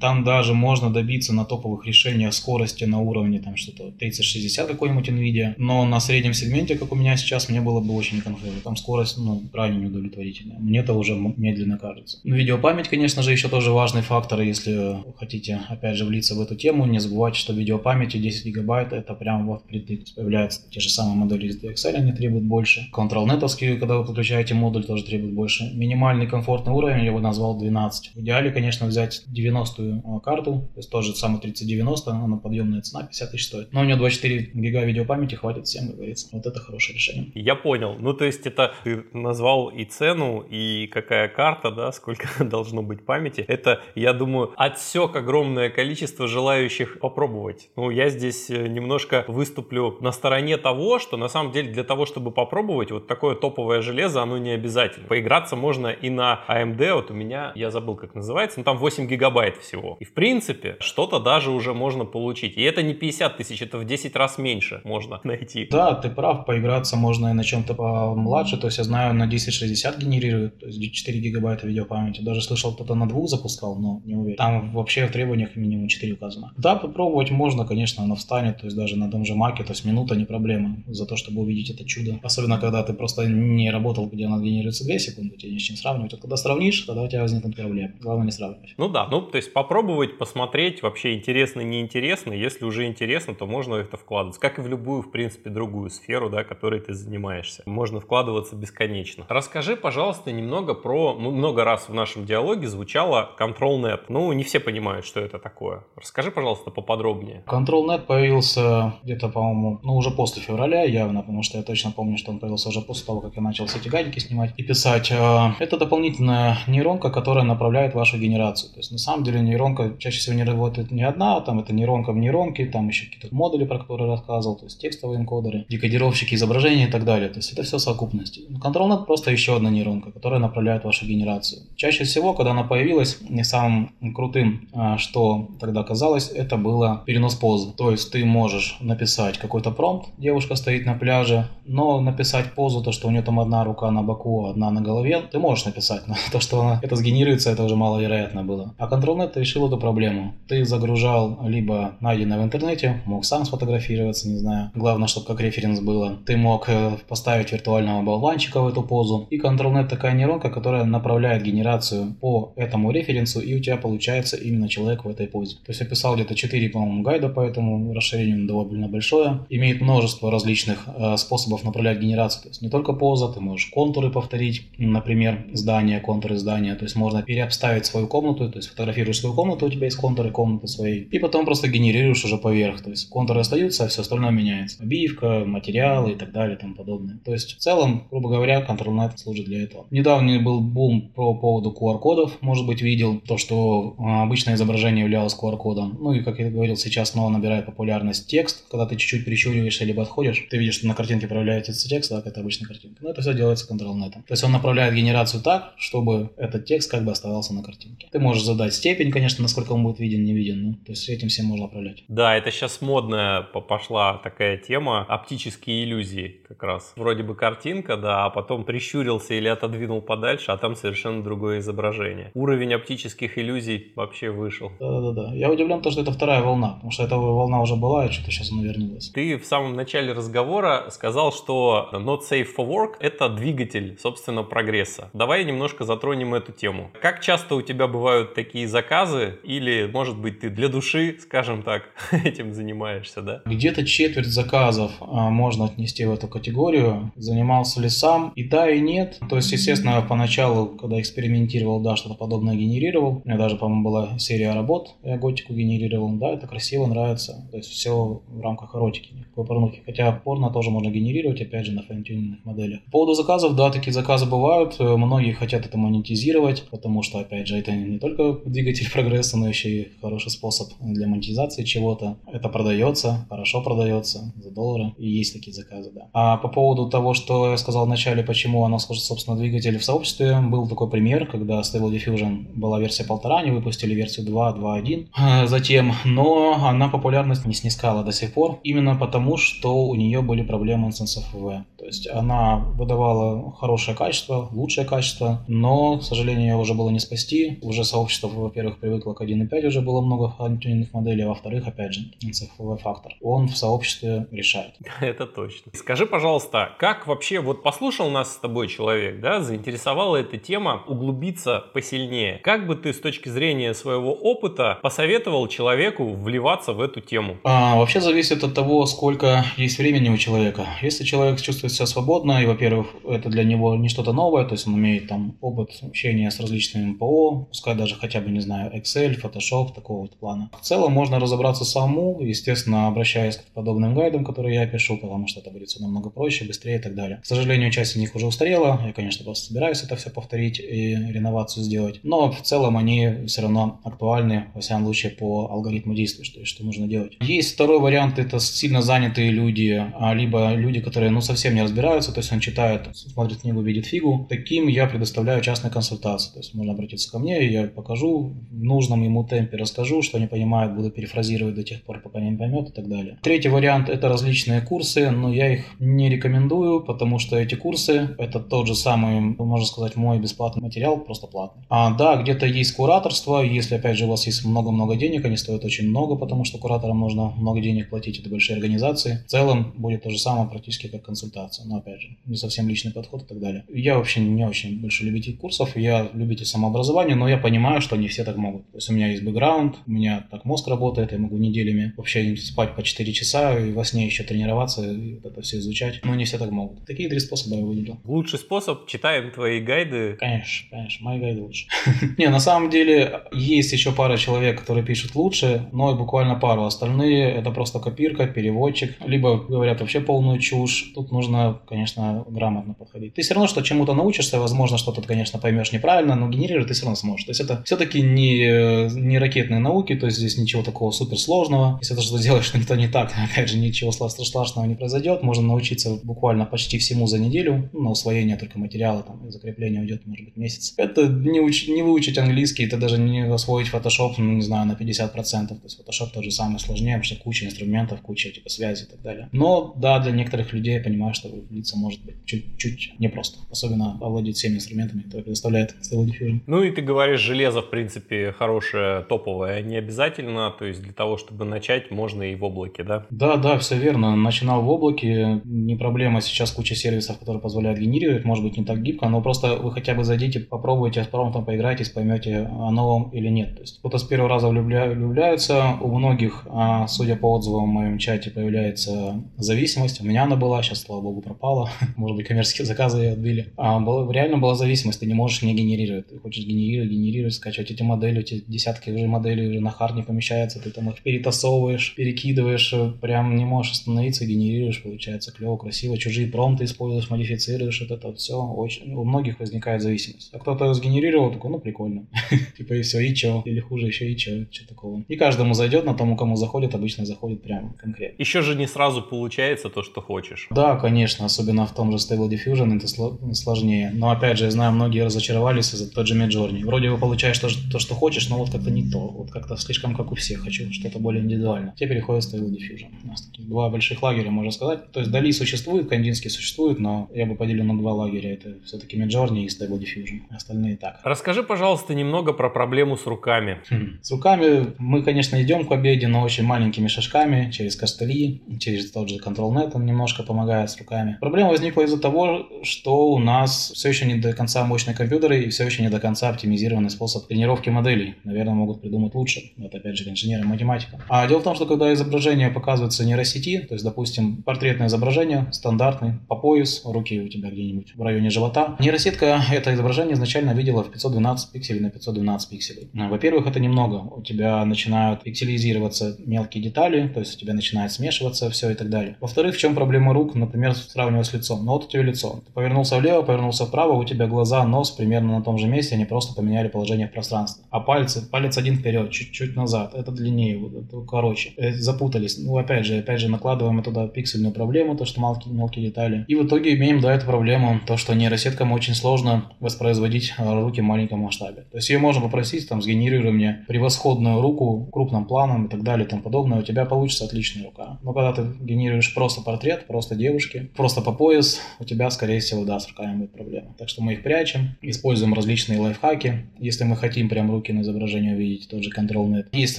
S2: там даже можно добиться на топовых решениях скорости на уровне там что-то 3060 какой-нибудь NVIDIA, но на среднем сегменте, как у меня сейчас, мне было бы очень некомфортно. Там скорость, ну, крайне неудовлетворительная. Мне это уже медленно кажется. Но видеопамять, конечно же, еще тоже важный фактор, если хотите, опять же, влиться в эту тему, не забывайте, что видеопамяти 10 гигабайт это прям вот впритык. Появляются те же самые модели из DXL, они требуют больше. Control-нетовские, когда вы подключаете модуль, тоже требуют больше. Минимальный комфортный уровень я бы назвал 12. В идеале, конечно, взять 90-ю карту, то есть тоже самый 3090, она подъемная цена, 50 тысяч стоит. Но у нее 24 гига видеопамяти хватит всем, говорится. Вот это хорошее решение.
S1: Я понял. Ну, то есть это ты назвал и цену, и какая карта, да, сколько [LAUGHS] должно быть памяти. Это, я думаю, отсек огромное количество желающих попробовать. Ну, я здесь э, немножко выступлю на стороне того, что на самом деле для того, чтобы попробовать вот такое топовое железо, оно не обязательно. Поиграться можно и на AMD, вот у меня, я забыл, как называется, но там 8 гигабайт всего. И в принципе, что-то даже уже можно получить. И это не 50 тысяч, это в 10 раз меньше можно [LAUGHS] найти.
S2: Да, ты прав, поиграться можно и на чем-то помладше. То есть я знаю, на 1060 генерирует, то есть 4 гигабайта видеопамяти. Даже слышал, кто-то на двух запускал, но не уверен. Там вообще в требованиях минимум 4 указано. Да, попробовать можно, конечно, она встанет, то есть даже на том же маке, то есть минута не проблема за то, чтобы увидеть это чудо. Особенно, когда ты просто не работал, где она генерируется 2 секунды, тебе не с чем сравнивать. Вот когда сравнишь, тогда у тебя возникнут проблемы. Главное не сравнивать.
S1: Ну да, ну то есть попробовать, посмотреть, вообще интересно, неинтересно. Если уже интересно, то можно это вкладывать. Как и в любую, в принципе, другую сферу, да, которой ты занимаешься. Можно вкладываться бесконечно. Расскажи, пожалуйста, немного про... Ну, много раз в нашем диалоге звучало ControlNet. Ну, не все понимают, что это такое. Расскажи, пожалуйста, поподробнее.
S2: ControlNet появился где-то, по-моему, ну, уже после февраля явно, потому что я точно помню, что он появился уже после того, как я начал все эти гадики снимать и писать. А, это дополнительная нейронка, которая направляет вашу генерацию. То есть, на самом деле, нейронка чаще всего не работает не одна, там это нейронка в нейронке, там еще какие-то модули, про которые рассказывал, то есть текстовые энкодеры, декодировщики изображений и так далее. То есть это все совокупности. ControlNet просто еще одна нейронка, которая направляет вашу генерацию. Чаще всего, когда она появилась, не самым крутым, а, что тогда казалось, это было перенос позы. То есть ты можешь написать какой-то промпт, девушка стоит на пляже, но написать позу, то, что у нее там одна рука на боку, одна на голове, ты можешь написать, но [LAUGHS] то, что она, это сгенерируется, это уже маловероятно было. А ControlNet решил эту проблему. Ты загружал либо найденное в интернете, мог сам сфотографироваться, не знаю. Главное, чтобы как референс было. Ты мог э, поставить виртуального болванчика в эту позу. И ControlNet такая нейронка, которая направляет генерацию по этому референсу, и у тебя получается именно человек в этой позе. То есть я писал где-то 4, по-моему, гайда по этому расширению довольно большое. Имеет множество различных э, способов направлять генерацию. То есть не только поза, ты можешь контуры повторить, например, здания, контуры здания. То есть можно переобставить свою комнату, то есть фотографируешь свою комнату, у тебя есть контуры комнаты своей, и потом просто генерируешь уже поверх. То есть контуры остаются, а все остальное меняется. Обивка, материалы и так далее и тому подобное. То есть в целом, грубо говоря, ControlNet служит для этого. Недавний был бум по поводу QR-кодов. Может быть, видел то, что а, обычное изображение являлось QR-кодом. Ну и, как я говорил, сейчас снова набирает популярность текст. Когда ты чуть-чуть прищуриваешься либо отходишь, ты видишь, что на картинке проявляется текст, да, это обычная картинка. Но это все делается ControlNet. То есть он направляет генерацию так, чтобы этот текст как бы оставался на картинке. Ты можешь задать степень, конечно, насколько он будет виден, не виден. Ну, то есть этим всем можно управлять.
S1: Да, это сейчас модная пошла такая тема. Оптические иллюзии как раз. Вроде бы картинка, да, а потом прищурился или отодвинул подальше, а там совершенно другое изображение. Уровень оптических иллюзий вообще вышел.
S2: Да-да-да. Я удивлен, то, что это вторая волна, потому что эта волна уже была, и что-то сейчас она вернулась.
S1: Ты в самом начале разговора сказал, что Not Safe for Work — это двигатель, собственно, прогресса. Давай немножко затронем эту тему. Как часто у тебя бывают такие заказы, или, может быть, ты для души, скажем так, [LAUGHS] этим занимаешься, да?
S2: Где-то четверть заказов а, можно отнести в эту категорию. Занимался ли сам? И да, и нет. То есть, естественно, поначалу, когда экспериментировал, да, что-то подобное генерировал. У меня даже, по-моему, была серия работ, я готику генерировал. Да, это красиво, нравится. То есть, все в рамках эротики, никакой порнухи. Хотя порно тоже можно генерировать, опять же, на файн моделях. По поводу заказов, да, такие заказы бывают. Многие хотят это монетизировать, потому что, опять же, это не только двигатель прогресса, но еще и хороший способ для монетизации чего-то. Это продается, хорошо продается, за доллары. И есть такие заказы, да. А по поводу того, что я сказал вначале, почему оно, собственно, двигатель в сообществе, был такой пример, когда Stable Diffusion была версия полтора, они выпустили версию 2, 2.1 а, затем, но она популярность не снискала до сих пор, именно потому, что у нее были проблемы с NSFW. То есть она выдавала хорошее качество, лучшее качество, но, к сожалению, ее уже было не спасти. Уже сообщество, во-первых, привыкло к 1.5, уже было много фантюнинных моделей, а во-вторых, опять же, NSFW фактор. Он в сообществе решает. [LAUGHS]
S1: Это точно. Скажи, пожалуйста, как вообще, вот послушал нас с тобой человек, да, заинтересовала эта тема углубиться посильнее. Как бы ты с точки зрения своего опыта посоветовал человеку вливаться в эту тему?
S2: А, вообще зависит от того, сколько есть времени у человека. Если человек чувствует себя свободно, и, во-первых, это для него не что-то новое, то есть он имеет там опыт общения с различными ПО, пускай даже хотя бы, не знаю, Excel, Photoshop, такого вот плана. В целом можно разобраться самому, естественно, обращаясь к подобным гайдам, которые я пишу, потому что это будет все намного проще, быстрее и так далее. К сожалению, часть из них уже устарела, я, конечно, просто собираюсь это все повторить и реновацию сделать, но в целом они все равно актуальны, во всяком случае, по алгоритму действия, что, что нужно делать. Есть второй вариант, это сильно занятые люди, а либо люди, которые ну совсем не разбираются, то есть он читает, смотрит книгу, видит фигу. Таким я предоставляю частные консультации, то есть можно обратиться ко мне, я покажу в нужном ему темпе, расскажу, что не понимает, буду перефразировать до тех пор, пока не поймет и так далее. Третий вариант это различные курсы, но я их не рекомендую, потому что эти курсы это тот же самый, можно сказать, мой бесплатный материал, просто платный. А да, где-то есть кураторство, если опять же у вас есть много-много денег, они стоят очень много, потому что кураторам нужно много денег платить, это большие организации. В целом будет то же самое практически как консультация, но опять же, не совсем личный подход и так далее. Я вообще не очень больше любитель курсов, я любитель самообразования, но я понимаю, что не все так могут. То есть у меня есть бэкграунд, у меня так мозг работает, я могу неделями вообще спать по 4 часа и во сне еще тренироваться и это все изучать. Но не все так могут. Такие три способа я выделил.
S1: Лучший способ, читаем твои гайды.
S2: Конечно, конечно, мои гайды лучше. [LAUGHS] Не, на самом деле есть еще пара человек, которые пишут лучше, но буквально пару. Остальные это просто копирка, переводчик, либо говорят вообще полную чушь. Тут нужно, конечно, грамотно подходить. Ты все равно что чему-то научишься, возможно, что-то, конечно, поймешь неправильно, но генерировать ты все равно сможешь. То есть это все-таки не, не ракетные науки, то есть здесь ничего такого суперсложного. Если ты что-то делаешь [LAUGHS] что-то не так, [LAUGHS] опять же, ничего страшного не произойдет. Можно научиться буквально почти всему за неделю. Ну, на усвоение только материала, там, и закрепление уйдет, может быть, месяц. Это не, уч- не выучить английский, это даже не освоить Photoshop, ну, не знаю, на 50%. То есть Photoshop тот же самый сложнее, потому что куча инструментов, куча типа связи и так далее. Но да, для некоторых людей я понимаю, что влиться может быть чуть-чуть непросто. Особенно овладеть всеми инструментами, которые предоставляет Stable Diffusion.
S1: Ну и ты говоришь, железо, в принципе, хорошее, топовое, не обязательно. То есть для того, чтобы начать, можно и в облаке, да?
S2: Да, да, все верно. Начинал в облаке, не проблема. Сейчас куча сервисов, которые позволяют генерировать. Может быть, не так гибко, но просто вы хотя бы зайдите, попробуйте с промптом поиграйтесь, поймете, оно вам или нет. То есть кто-то с первого раза влюбля... влюбляются, у многих, а, судя по отзывам в моем чате, появляется зависимость. У меня она была, сейчас, слава богу, пропала. [LAUGHS] Может быть, коммерческие заказы ее отбили. А была, реально была зависимость, ты не можешь не генерировать. Ты хочешь генерировать, генерировать, скачивать эти модели, эти десятки уже моделей уже на хард не помещается, ты там их перетасовываешь, перекидываешь, прям не можешь остановиться, генерируешь, получается клево, красиво, чужие промпты используешь, модифицируешь, вот это все, очень, у многих возникает зависимость. А кто-то сгенерировал, такой, ну прикольно, [LAUGHS] типа и все, и че, или хуже еще и че, что такого. И каждому зайдет, на тому, кому заходит, обычно заходит прям конкретно.
S1: Еще же не сразу получается то, что хочешь.
S2: Да, конечно, особенно в том же Stable Diffusion это сложнее. Но опять же, я знаю, многие разочаровались из-за тот же Midjourney. Вроде бы получаешь то, то, что хочешь, но вот как-то не то. Вот как-то слишком как у всех. Хочу что-то более индивидуальное. Те переходят в Stable Diffusion. У нас таких два больших лагеря, можно сказать. То есть Дали существует, Кандинский существует, но я бы поделил на два лагеря. Это все-таки Midjourney и Stable Diffusion. Остальные так.
S1: Расскажи, пожалуйста, немного про проблему с руками.
S2: Хм. С руками мы, конечно, идем к победе, но очень маленькими шажками, через костыли, через тот же ControlNet он немножко помогает с руками. Проблема возникла из-за того, что у нас все еще не до конца мощные компьютеры и все еще не до конца оптимизированный способ тренировки моделей. Наверное, могут придумать лучше. Это опять же инженеры математика. А дело в том, что когда изображение показывается нейросети, то есть, допустим, портретное изображение, стандартный, по пояс, руки у тебя где-нибудь в районе живота, нейросетка это изображение изначально видела в 512 пикселей на 512 пикселей. Во-первых, это немного. У тебя начинают пикселизироваться мелкие детали, то есть у тебя начинает смешиваться все и так далее. Во-вторых, в чем проблема рук, например, сравнивая с лицом. Ну вот у тебя лицо. Ты повернулся влево, повернулся вправо, у тебя глаза, нос примерно на том же месте, они просто поменяли положение в пространстве. А пальцы, палец один вперед, чуть-чуть назад, это длиннее, это короче. Э, запутались. Ну опять же, опять же накладываем туда пиксельную проблему, то что мелкие, мелкие детали. И в итоге имеем, да, эту проблему, то что нейросеткам очень сложно воспроизводить э, руки в маленьком масштабе. То есть ее можно попросить, там, сгенерируй мне превосходную руку крупным планом и так далее и тому подобное, у тебя получится отличная рука. Но когда ты генерируешь просто портрет, просто девушки, просто по пояс, у тебя, скорее всего, да, с руками будет проблема. Так что мы их прячем, используем различные лайфхаки, если мы хотим прям руки на изображении увидеть, тот же ControlNet. Есть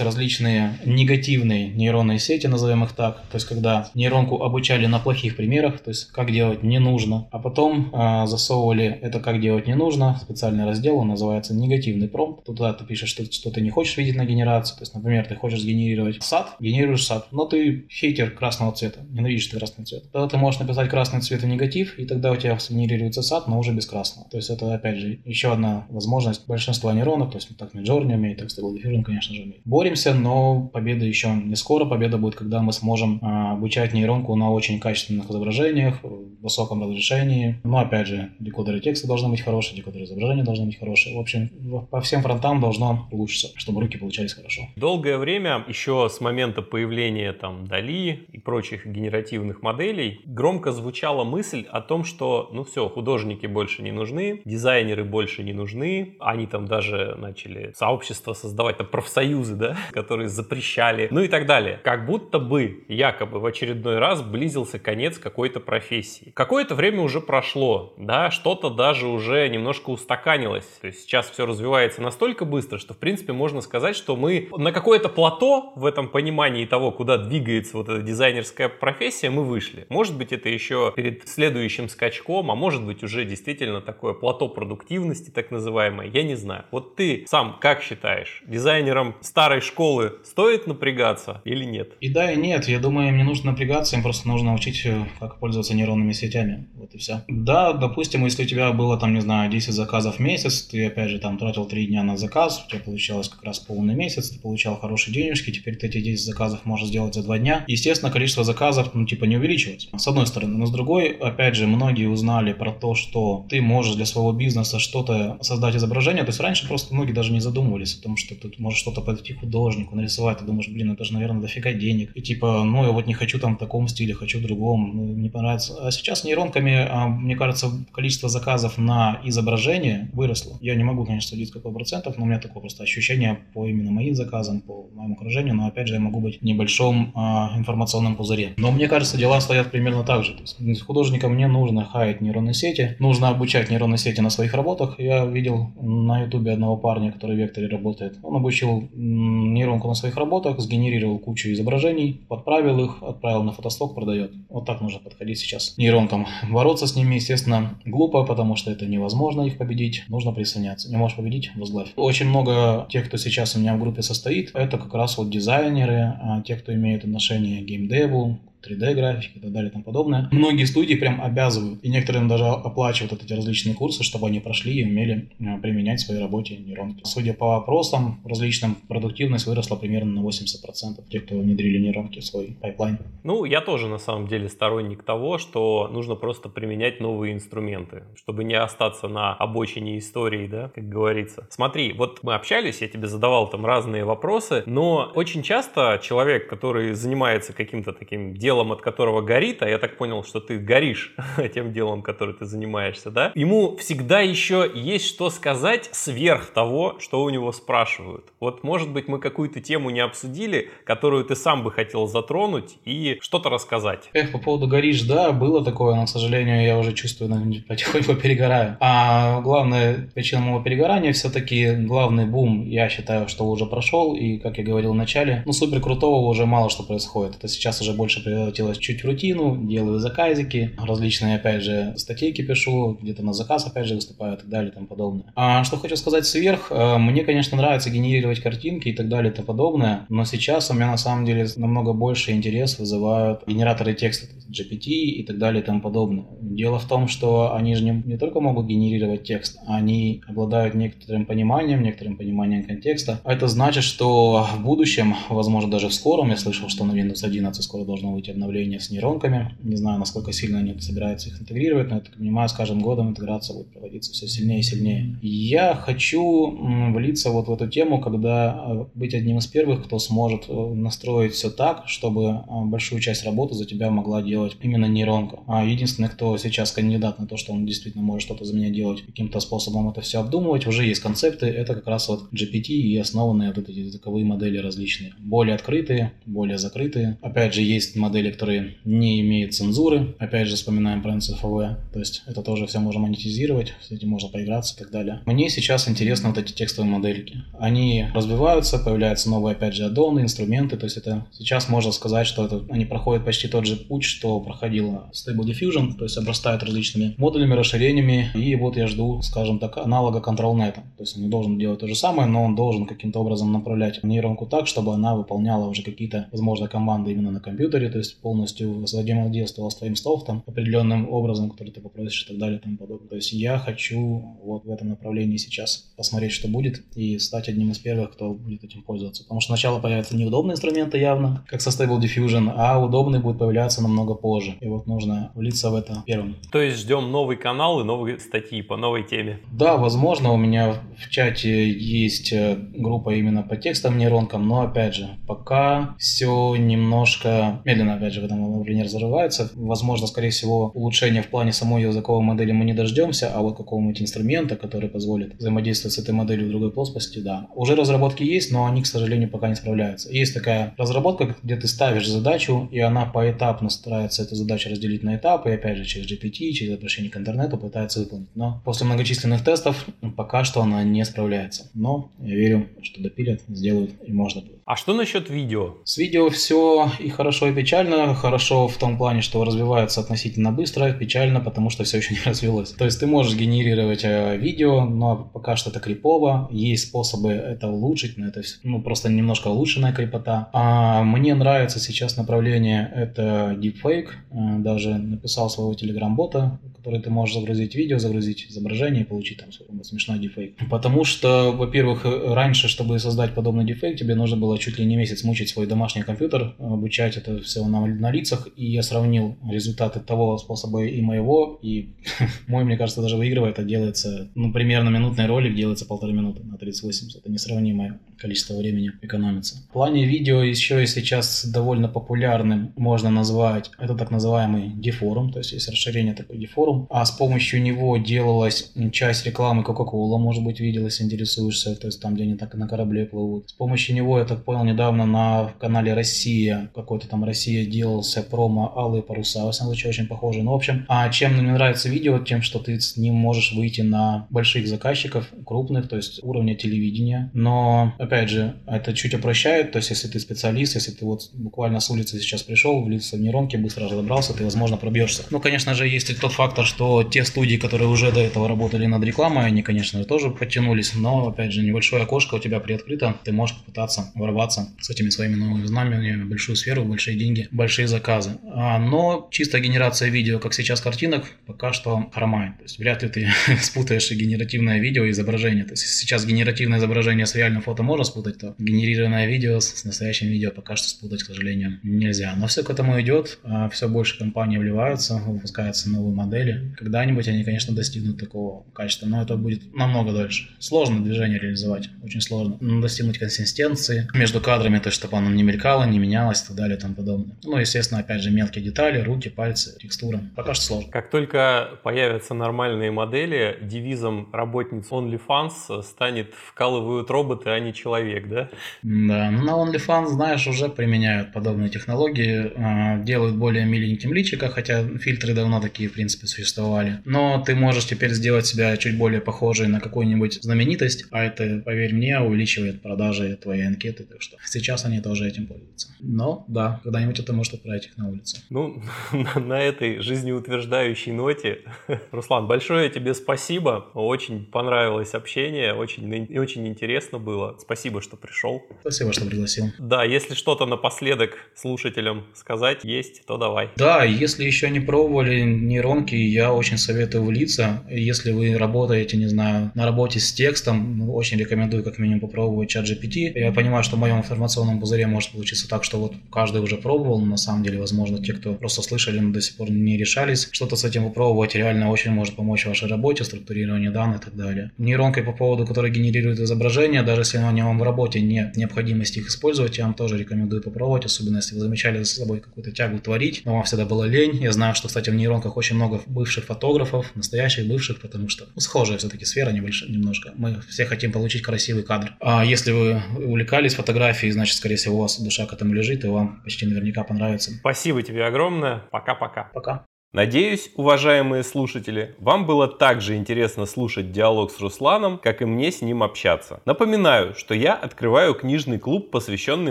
S2: различные негативные нейронные сети, назовем их так, то есть когда нейронку обучали на плохих примерах, то есть как делать не нужно, а потом э, засовывали это как делать не нужно, специальный раздел, он называется негативный промпт. Туда ты пишешь, что, что ты не хочешь видеть на генерации, то есть, например, ты хочешь сгенерировать сад, генерируешь сад, но ты хейтер красного цвета, ненавидишь ты красный цвет. Тогда ты можешь написать красный цвет и негатив, и тогда у тебя сгенерируется сад, но уже без красного. То есть это, опять же, еще одна возможность большинства нейронов, то есть так Midjourney умеет, так Stable Diffusion, конечно же, умеет. Боремся, но победа еще не скоро. Победа будет, когда мы сможем а, обучать нейронку на очень качественных изображениях, в высоком разрешении. Но, опять же, декодеры текста должны быть хорошие, декодеры изображения должны быть хорошие. В общем, по всем фронтам должно улучшиться, чтобы руки получались хорошо.
S1: Долгое время, еще с момента появления там Дали и прочих генеративных моделей, громко звучала мысль о том, что, ну все, художники больше не нужны, дизайнеры больше не нужны, они там даже начали сообщества создавать, там профсоюзы, да, [LAUGHS] которые запрещали, ну и так далее. Как будто бы, якобы, в очередной раз близился конец какой-то профессии. Какое-то время уже прошло, да, что-то даже уже немножко устаканилось. То есть сейчас все развивается настолько быстро, что, в принципе, можно сказать, что мы на какое-то плато в этом понимании того, куда двигается вот эта дизайнерская профессия, мы вышли. Может быть, это еще перед следующим скачком, а может быть, уже действительно такое плато продуктивности, так называемое, я не знаю. Вот ты сам как считаешь, дизайнерам старой школы стоит напрягаться или нет?
S2: И да, и нет. Я думаю, им не нужно напрягаться, им просто нужно учить, э, как пользоваться нейронными сетями. Вот и все. Да, допустим, если у тебя было там, не знаю, 10 заказов в месяц, ты опять же там тратил 3 дня на заказ, у тебя получалось как раз полный месяц, ты получал хорошие денежки, теперь ты эти 10 заказов можешь сделать за 2 дня. Естественно, количество заказов, ну, типа, не увеличивается. С одной стороны. Но с другой, опять же, многие узнали про то, что ты можешь для своего бизнеса что-то создать изображение. То есть раньше просто многие даже не задумывались о том, что ты можешь что-то подойти художнику, нарисовать. Ты думаешь, блин, это же, наверное, дофига денег. И типа, ну, я вот не хочу там в таком стиле, хочу в другом, ну, не понравится. А сейчас нейронками, а, мне кажется, количество заказов на изображение выросло. Я не могу, конечно, судить какой процентов, но у меня такое просто ощущение по именно моим заказам, по моему окружению, но опять же я могу быть в небольшом а, информационном пузыре. Но мне кажется, дела стоят примерно так же. То есть художникам не нужно хаять нейронные сети, нужно обучать нейронные сети на своих работах. Я видел на ютубе одного парня, который в Векторе работает. Он обучил нейронку на своих работах, сгенерировал кучу изображений, подправил их, отправил на фотосток, продает. Вот так нужно подходить сейчас нейронкам. Бороться с ними, естественно, глупо, потому что это невозможно их победить. Нужно присоединяться. Не можешь победить, возглавь. Очень много тех, кто сейчас у меня в группе состоит, это как раз вот дизайнеры, а те, кто имеет отношение к геймдеву, 3D-графики и так далее и тому подобное. Многие студии прям обязывают, и некоторым даже оплачивают эти различные курсы, чтобы они прошли и умели э, применять в своей работе нейронки. Судя по вопросам различным, продуктивность выросла примерно на 80%, те, кто внедрили нейронки в свой пайплайн.
S1: Ну, я тоже на самом деле сторонник того, что нужно просто применять новые инструменты, чтобы не остаться на обочине истории, да, как говорится. Смотри, вот мы общались, я тебе задавал там разные вопросы, но очень часто человек, который занимается каким-то таким делом, делом, от которого горит, а я так понял, что ты горишь [LAUGHS] тем делом, которым ты занимаешься, да, ему всегда еще есть что сказать сверх того, что у него спрашивают. Вот, может быть, мы какую-то тему не обсудили, которую ты сам бы хотел затронуть и что-то рассказать.
S2: Эх, по поводу горишь, да, было такое, но, к сожалению, я уже чувствую, потихоньку [LAUGHS] перегораю. А главная причина моего перегорания все-таки главный бум, я считаю, что уже прошел, и, как я говорил в начале, ну, супер крутого уже мало что происходит. Это сейчас уже больше превратилось чуть в рутину, делаю заказики, различные, опять же, статейки пишу, где-то на заказ, опять же, выступаю и так далее и тому подобное. А что хочу сказать сверх, э, мне, конечно, нравится генерировать картинки и так далее и тому подобное, но сейчас у меня на самом деле намного больше интерес вызывают генераторы текста, GPT и так далее и тому подобное. Дело в том, что они же не, не только могут генерировать текст, они обладают некоторым пониманием, некоторым пониманием контекста. А это значит, что в будущем, возможно, даже в скором, я слышал, что на Windows 11 скоро должно выйти обновление с нейронками. Не знаю, насколько сильно они собираются их интегрировать, но я так понимаю, с каждым годом интеграция будет проводиться все сильнее и сильнее. Я хочу влиться вот в эту тему, когда э, быть одним из первых, кто сможет э, настроить все так, чтобы э, большую часть работы за тебя могла делать именно нейронка. А единственный, кто сейчас кандидат на то, что он действительно может что-то за меня делать, каким-то способом это все обдумывать, уже есть концепты, это как раз вот GPT и основанные вот эти языковые модели различные. Более открытые, более закрытые. Опять же, есть модели модели, которые не имеют цензуры. Опять же, вспоминаем про NCFV. То есть это тоже все можно монетизировать, с этим можно поиграться и так далее. Мне сейчас интересны вот эти текстовые модельки. Они развиваются, появляются новые, опять же, аддоны, инструменты. То есть это сейчас можно сказать, что это, они проходят почти тот же путь, что проходила Stable Diffusion, то есть обрастают различными модулями, расширениями. И вот я жду, скажем так, аналога ControlNet. То есть он не должен делать то же самое, но он должен каким-то образом направлять нейронку так, чтобы она выполняла уже какие-то, возможно, команды именно на компьютере, то есть полностью взаимодействовал с твоим софтом определенным образом, который ты попросишь и так далее и тому подобное. То есть я хочу вот в этом направлении сейчас посмотреть, что будет, и стать одним из первых, кто будет этим пользоваться. Потому что сначала появятся неудобные инструменты явно, как со Stable Diffusion, а удобные будут появляться намного позже. И вот нужно влиться в это первым.
S1: То есть ждем новый канал и новые статьи по новой теме?
S2: Да, возможно, у меня в чате есть э, группа именно по текстовым нейронкам, но опять же, пока все немножко медленно опять же, в этом направлении разрывается. Возможно, скорее всего, улучшения в плане самой языковой модели мы не дождемся, а вот какого-нибудь инструмента, который позволит взаимодействовать с этой моделью в другой плоскости, да. Уже разработки есть, но они, к сожалению, пока не справляются. Есть такая разработка, где ты ставишь задачу, и она поэтапно старается эту задачу разделить на этапы, и опять же через GPT, через обращение к интернету пытается выполнить. Но после многочисленных тестов пока что она не справляется. Но я верю, что допилят, сделают и можно будет.
S1: А что насчет видео?
S2: С видео все и хорошо, и печально хорошо в том плане, что развивается относительно быстро, печально, потому что все еще не [LAUGHS] развилось. То есть ты можешь генерировать э, видео, но пока что это крипово, есть способы это улучшить, но это ну, просто немножко улучшенная крипота. А мне нравится сейчас направление, это deepfake, э, даже написал своего телеграм-бота, который ты можешь загрузить видео, загрузить изображение и получить там смешной дефейк. Потому что, во-первых, раньше, чтобы создать подобный дефейк, тебе нужно было чуть ли не месяц мучить свой домашний компьютер, обучать это все на, на лицах, и я сравнил результаты того способа и моего, и [LAUGHS] мой, мне кажется, даже выигрывает, это делается, ну, примерно минутный ролик делается полторы минуты на 3080, это несравнимое количество времени экономится. В плане видео еще и сейчас довольно популярным можно назвать, это так называемый дефорум, то есть есть расширение такой дефорум, а с помощью него делалась часть рекламы Coca-Cola, может быть, видел, если интересуешься, то есть там, где они так на корабле плывут. С помощью него, я так понял, недавно на канале Россия, какой-то там Россия делался промо Алые паруса, во всяком случае, очень похоже. Ну, в общем, а чем мне нравится видео, тем, что ты с ним можешь выйти на больших заказчиков, крупных, то есть уровня телевидения. Но, опять же, это чуть упрощает, то есть если ты специалист, если ты вот буквально с улицы сейчас пришел, влился в нейронки, быстро разобрался, ты, возможно, пробьешься. Ну, конечно же, есть и тот фактор, что те студии, которые уже до этого работали над рекламой, они, конечно же, тоже подтянулись, но, опять же, небольшое окошко у тебя приоткрыто, ты можешь попытаться ворваться с этими своими новыми знамениями в большую сферу, большие деньги, большие заказы. А, но чисто генерация видео, как сейчас картинок, пока что хромает. То есть вряд ли ты [LAUGHS] спутаешь генеративное видео и изображение. То есть сейчас генеративное изображение с реальным фото можно спутать, то генерированное видео с настоящим видео пока что спутать, к сожалению, нельзя. Но все к этому идет, а все больше компаний вливаются, выпускаются новые модели. Когда-нибудь они, конечно, достигнут такого качества, но это будет намного дольше. Сложно движение реализовать, очень сложно. Достигнуть консистенции между кадрами, то есть чтобы оно не мелькало, не менялось и так далее и тому подобное. Ну, естественно, опять же, мелкие детали, руки, пальцы, текстура. Пока что сложно.
S1: Как только появятся нормальные модели, девизом работниц OnlyFans станет «вкалывают роботы, а не человек», да?
S2: Да, ну на OnlyFans, знаешь, уже применяют подобные технологии, а, делают более миленьким личико, хотя фильтры давно такие, в принципе, существовали. Но ты можешь теперь сделать себя чуть более похожей на какую-нибудь знаменитость, а это, поверь мне, увеличивает продажи твоей анкеты, так что сейчас они тоже этим пользуются. Но, да, когда-нибудь это может отправить их на улицу.
S1: Ну, [LAUGHS] на этой жизнеутверждающей ноте, [LAUGHS] Руслан, большое тебе спасибо, очень понравилось общение, очень, очень интересно было, спасибо, что пришел.
S2: Спасибо, что пригласил.
S1: Да, если что-то напоследок слушателям сказать есть, то давай.
S2: Да, если еще не пробовали нейронки, я очень советую влиться. Если вы работаете, не знаю, на работе с текстом, ну, очень рекомендую как минимум попробовать чат GPT. Я понимаю, что в моем информационном пузыре может получиться так, что вот каждый уже пробовал, на самом деле, возможно, те, кто просто слышали, но до сих пор не решались что-то с этим попробовать, реально очень может помочь в вашей работе, структурированию данных и так далее. Нейронкой по поводу, которая генерирует изображения, даже если они вам в работе нет необходимости их использовать, я вам тоже рекомендую попробовать, особенно если вы замечали за собой какую-то тягу творить, но вам всегда было лень. Я знаю, что, кстати, в нейронках очень много бывших фотографов, настоящих бывших, потому что ну, схожая все-таки сфера небольшая, немножко. Мы все хотим получить красивый кадр. А если вы увлекались фотографией, значит, скорее всего, у вас душа к этому лежит, и вам почти наверняка понравится.
S1: Спасибо тебе огромное. Пока-пока.
S2: Пока.
S1: Надеюсь, уважаемые слушатели, вам было так же интересно слушать диалог с Русланом, как и мне с ним общаться. Напоминаю, что я открываю книжный клуб, посвященный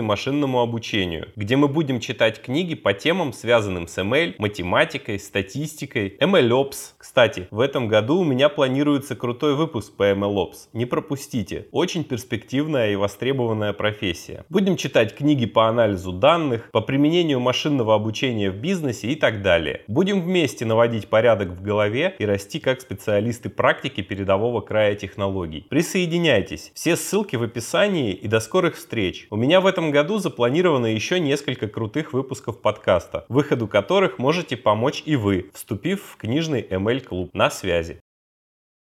S1: машинному обучению, где мы будем читать книги по темам, связанным с ML, математикой, статистикой, MLOps. Кстати, в этом году у меня планируется крутой выпуск по MLOps. Не пропустите. Очень перспективная и востребованная профессия. Будем читать книги по анализу данных, по применению машинного обучения в бизнесе и так далее. Будем вместе наводить порядок в голове и расти как специалисты практики передового края технологий. Присоединяйтесь. Все ссылки в описании и до скорых встреч. У меня в этом году запланировано еще несколько крутых выпусков подкаста, выходу которых можете помочь и вы, вступив в книжный ML клуб. На связи.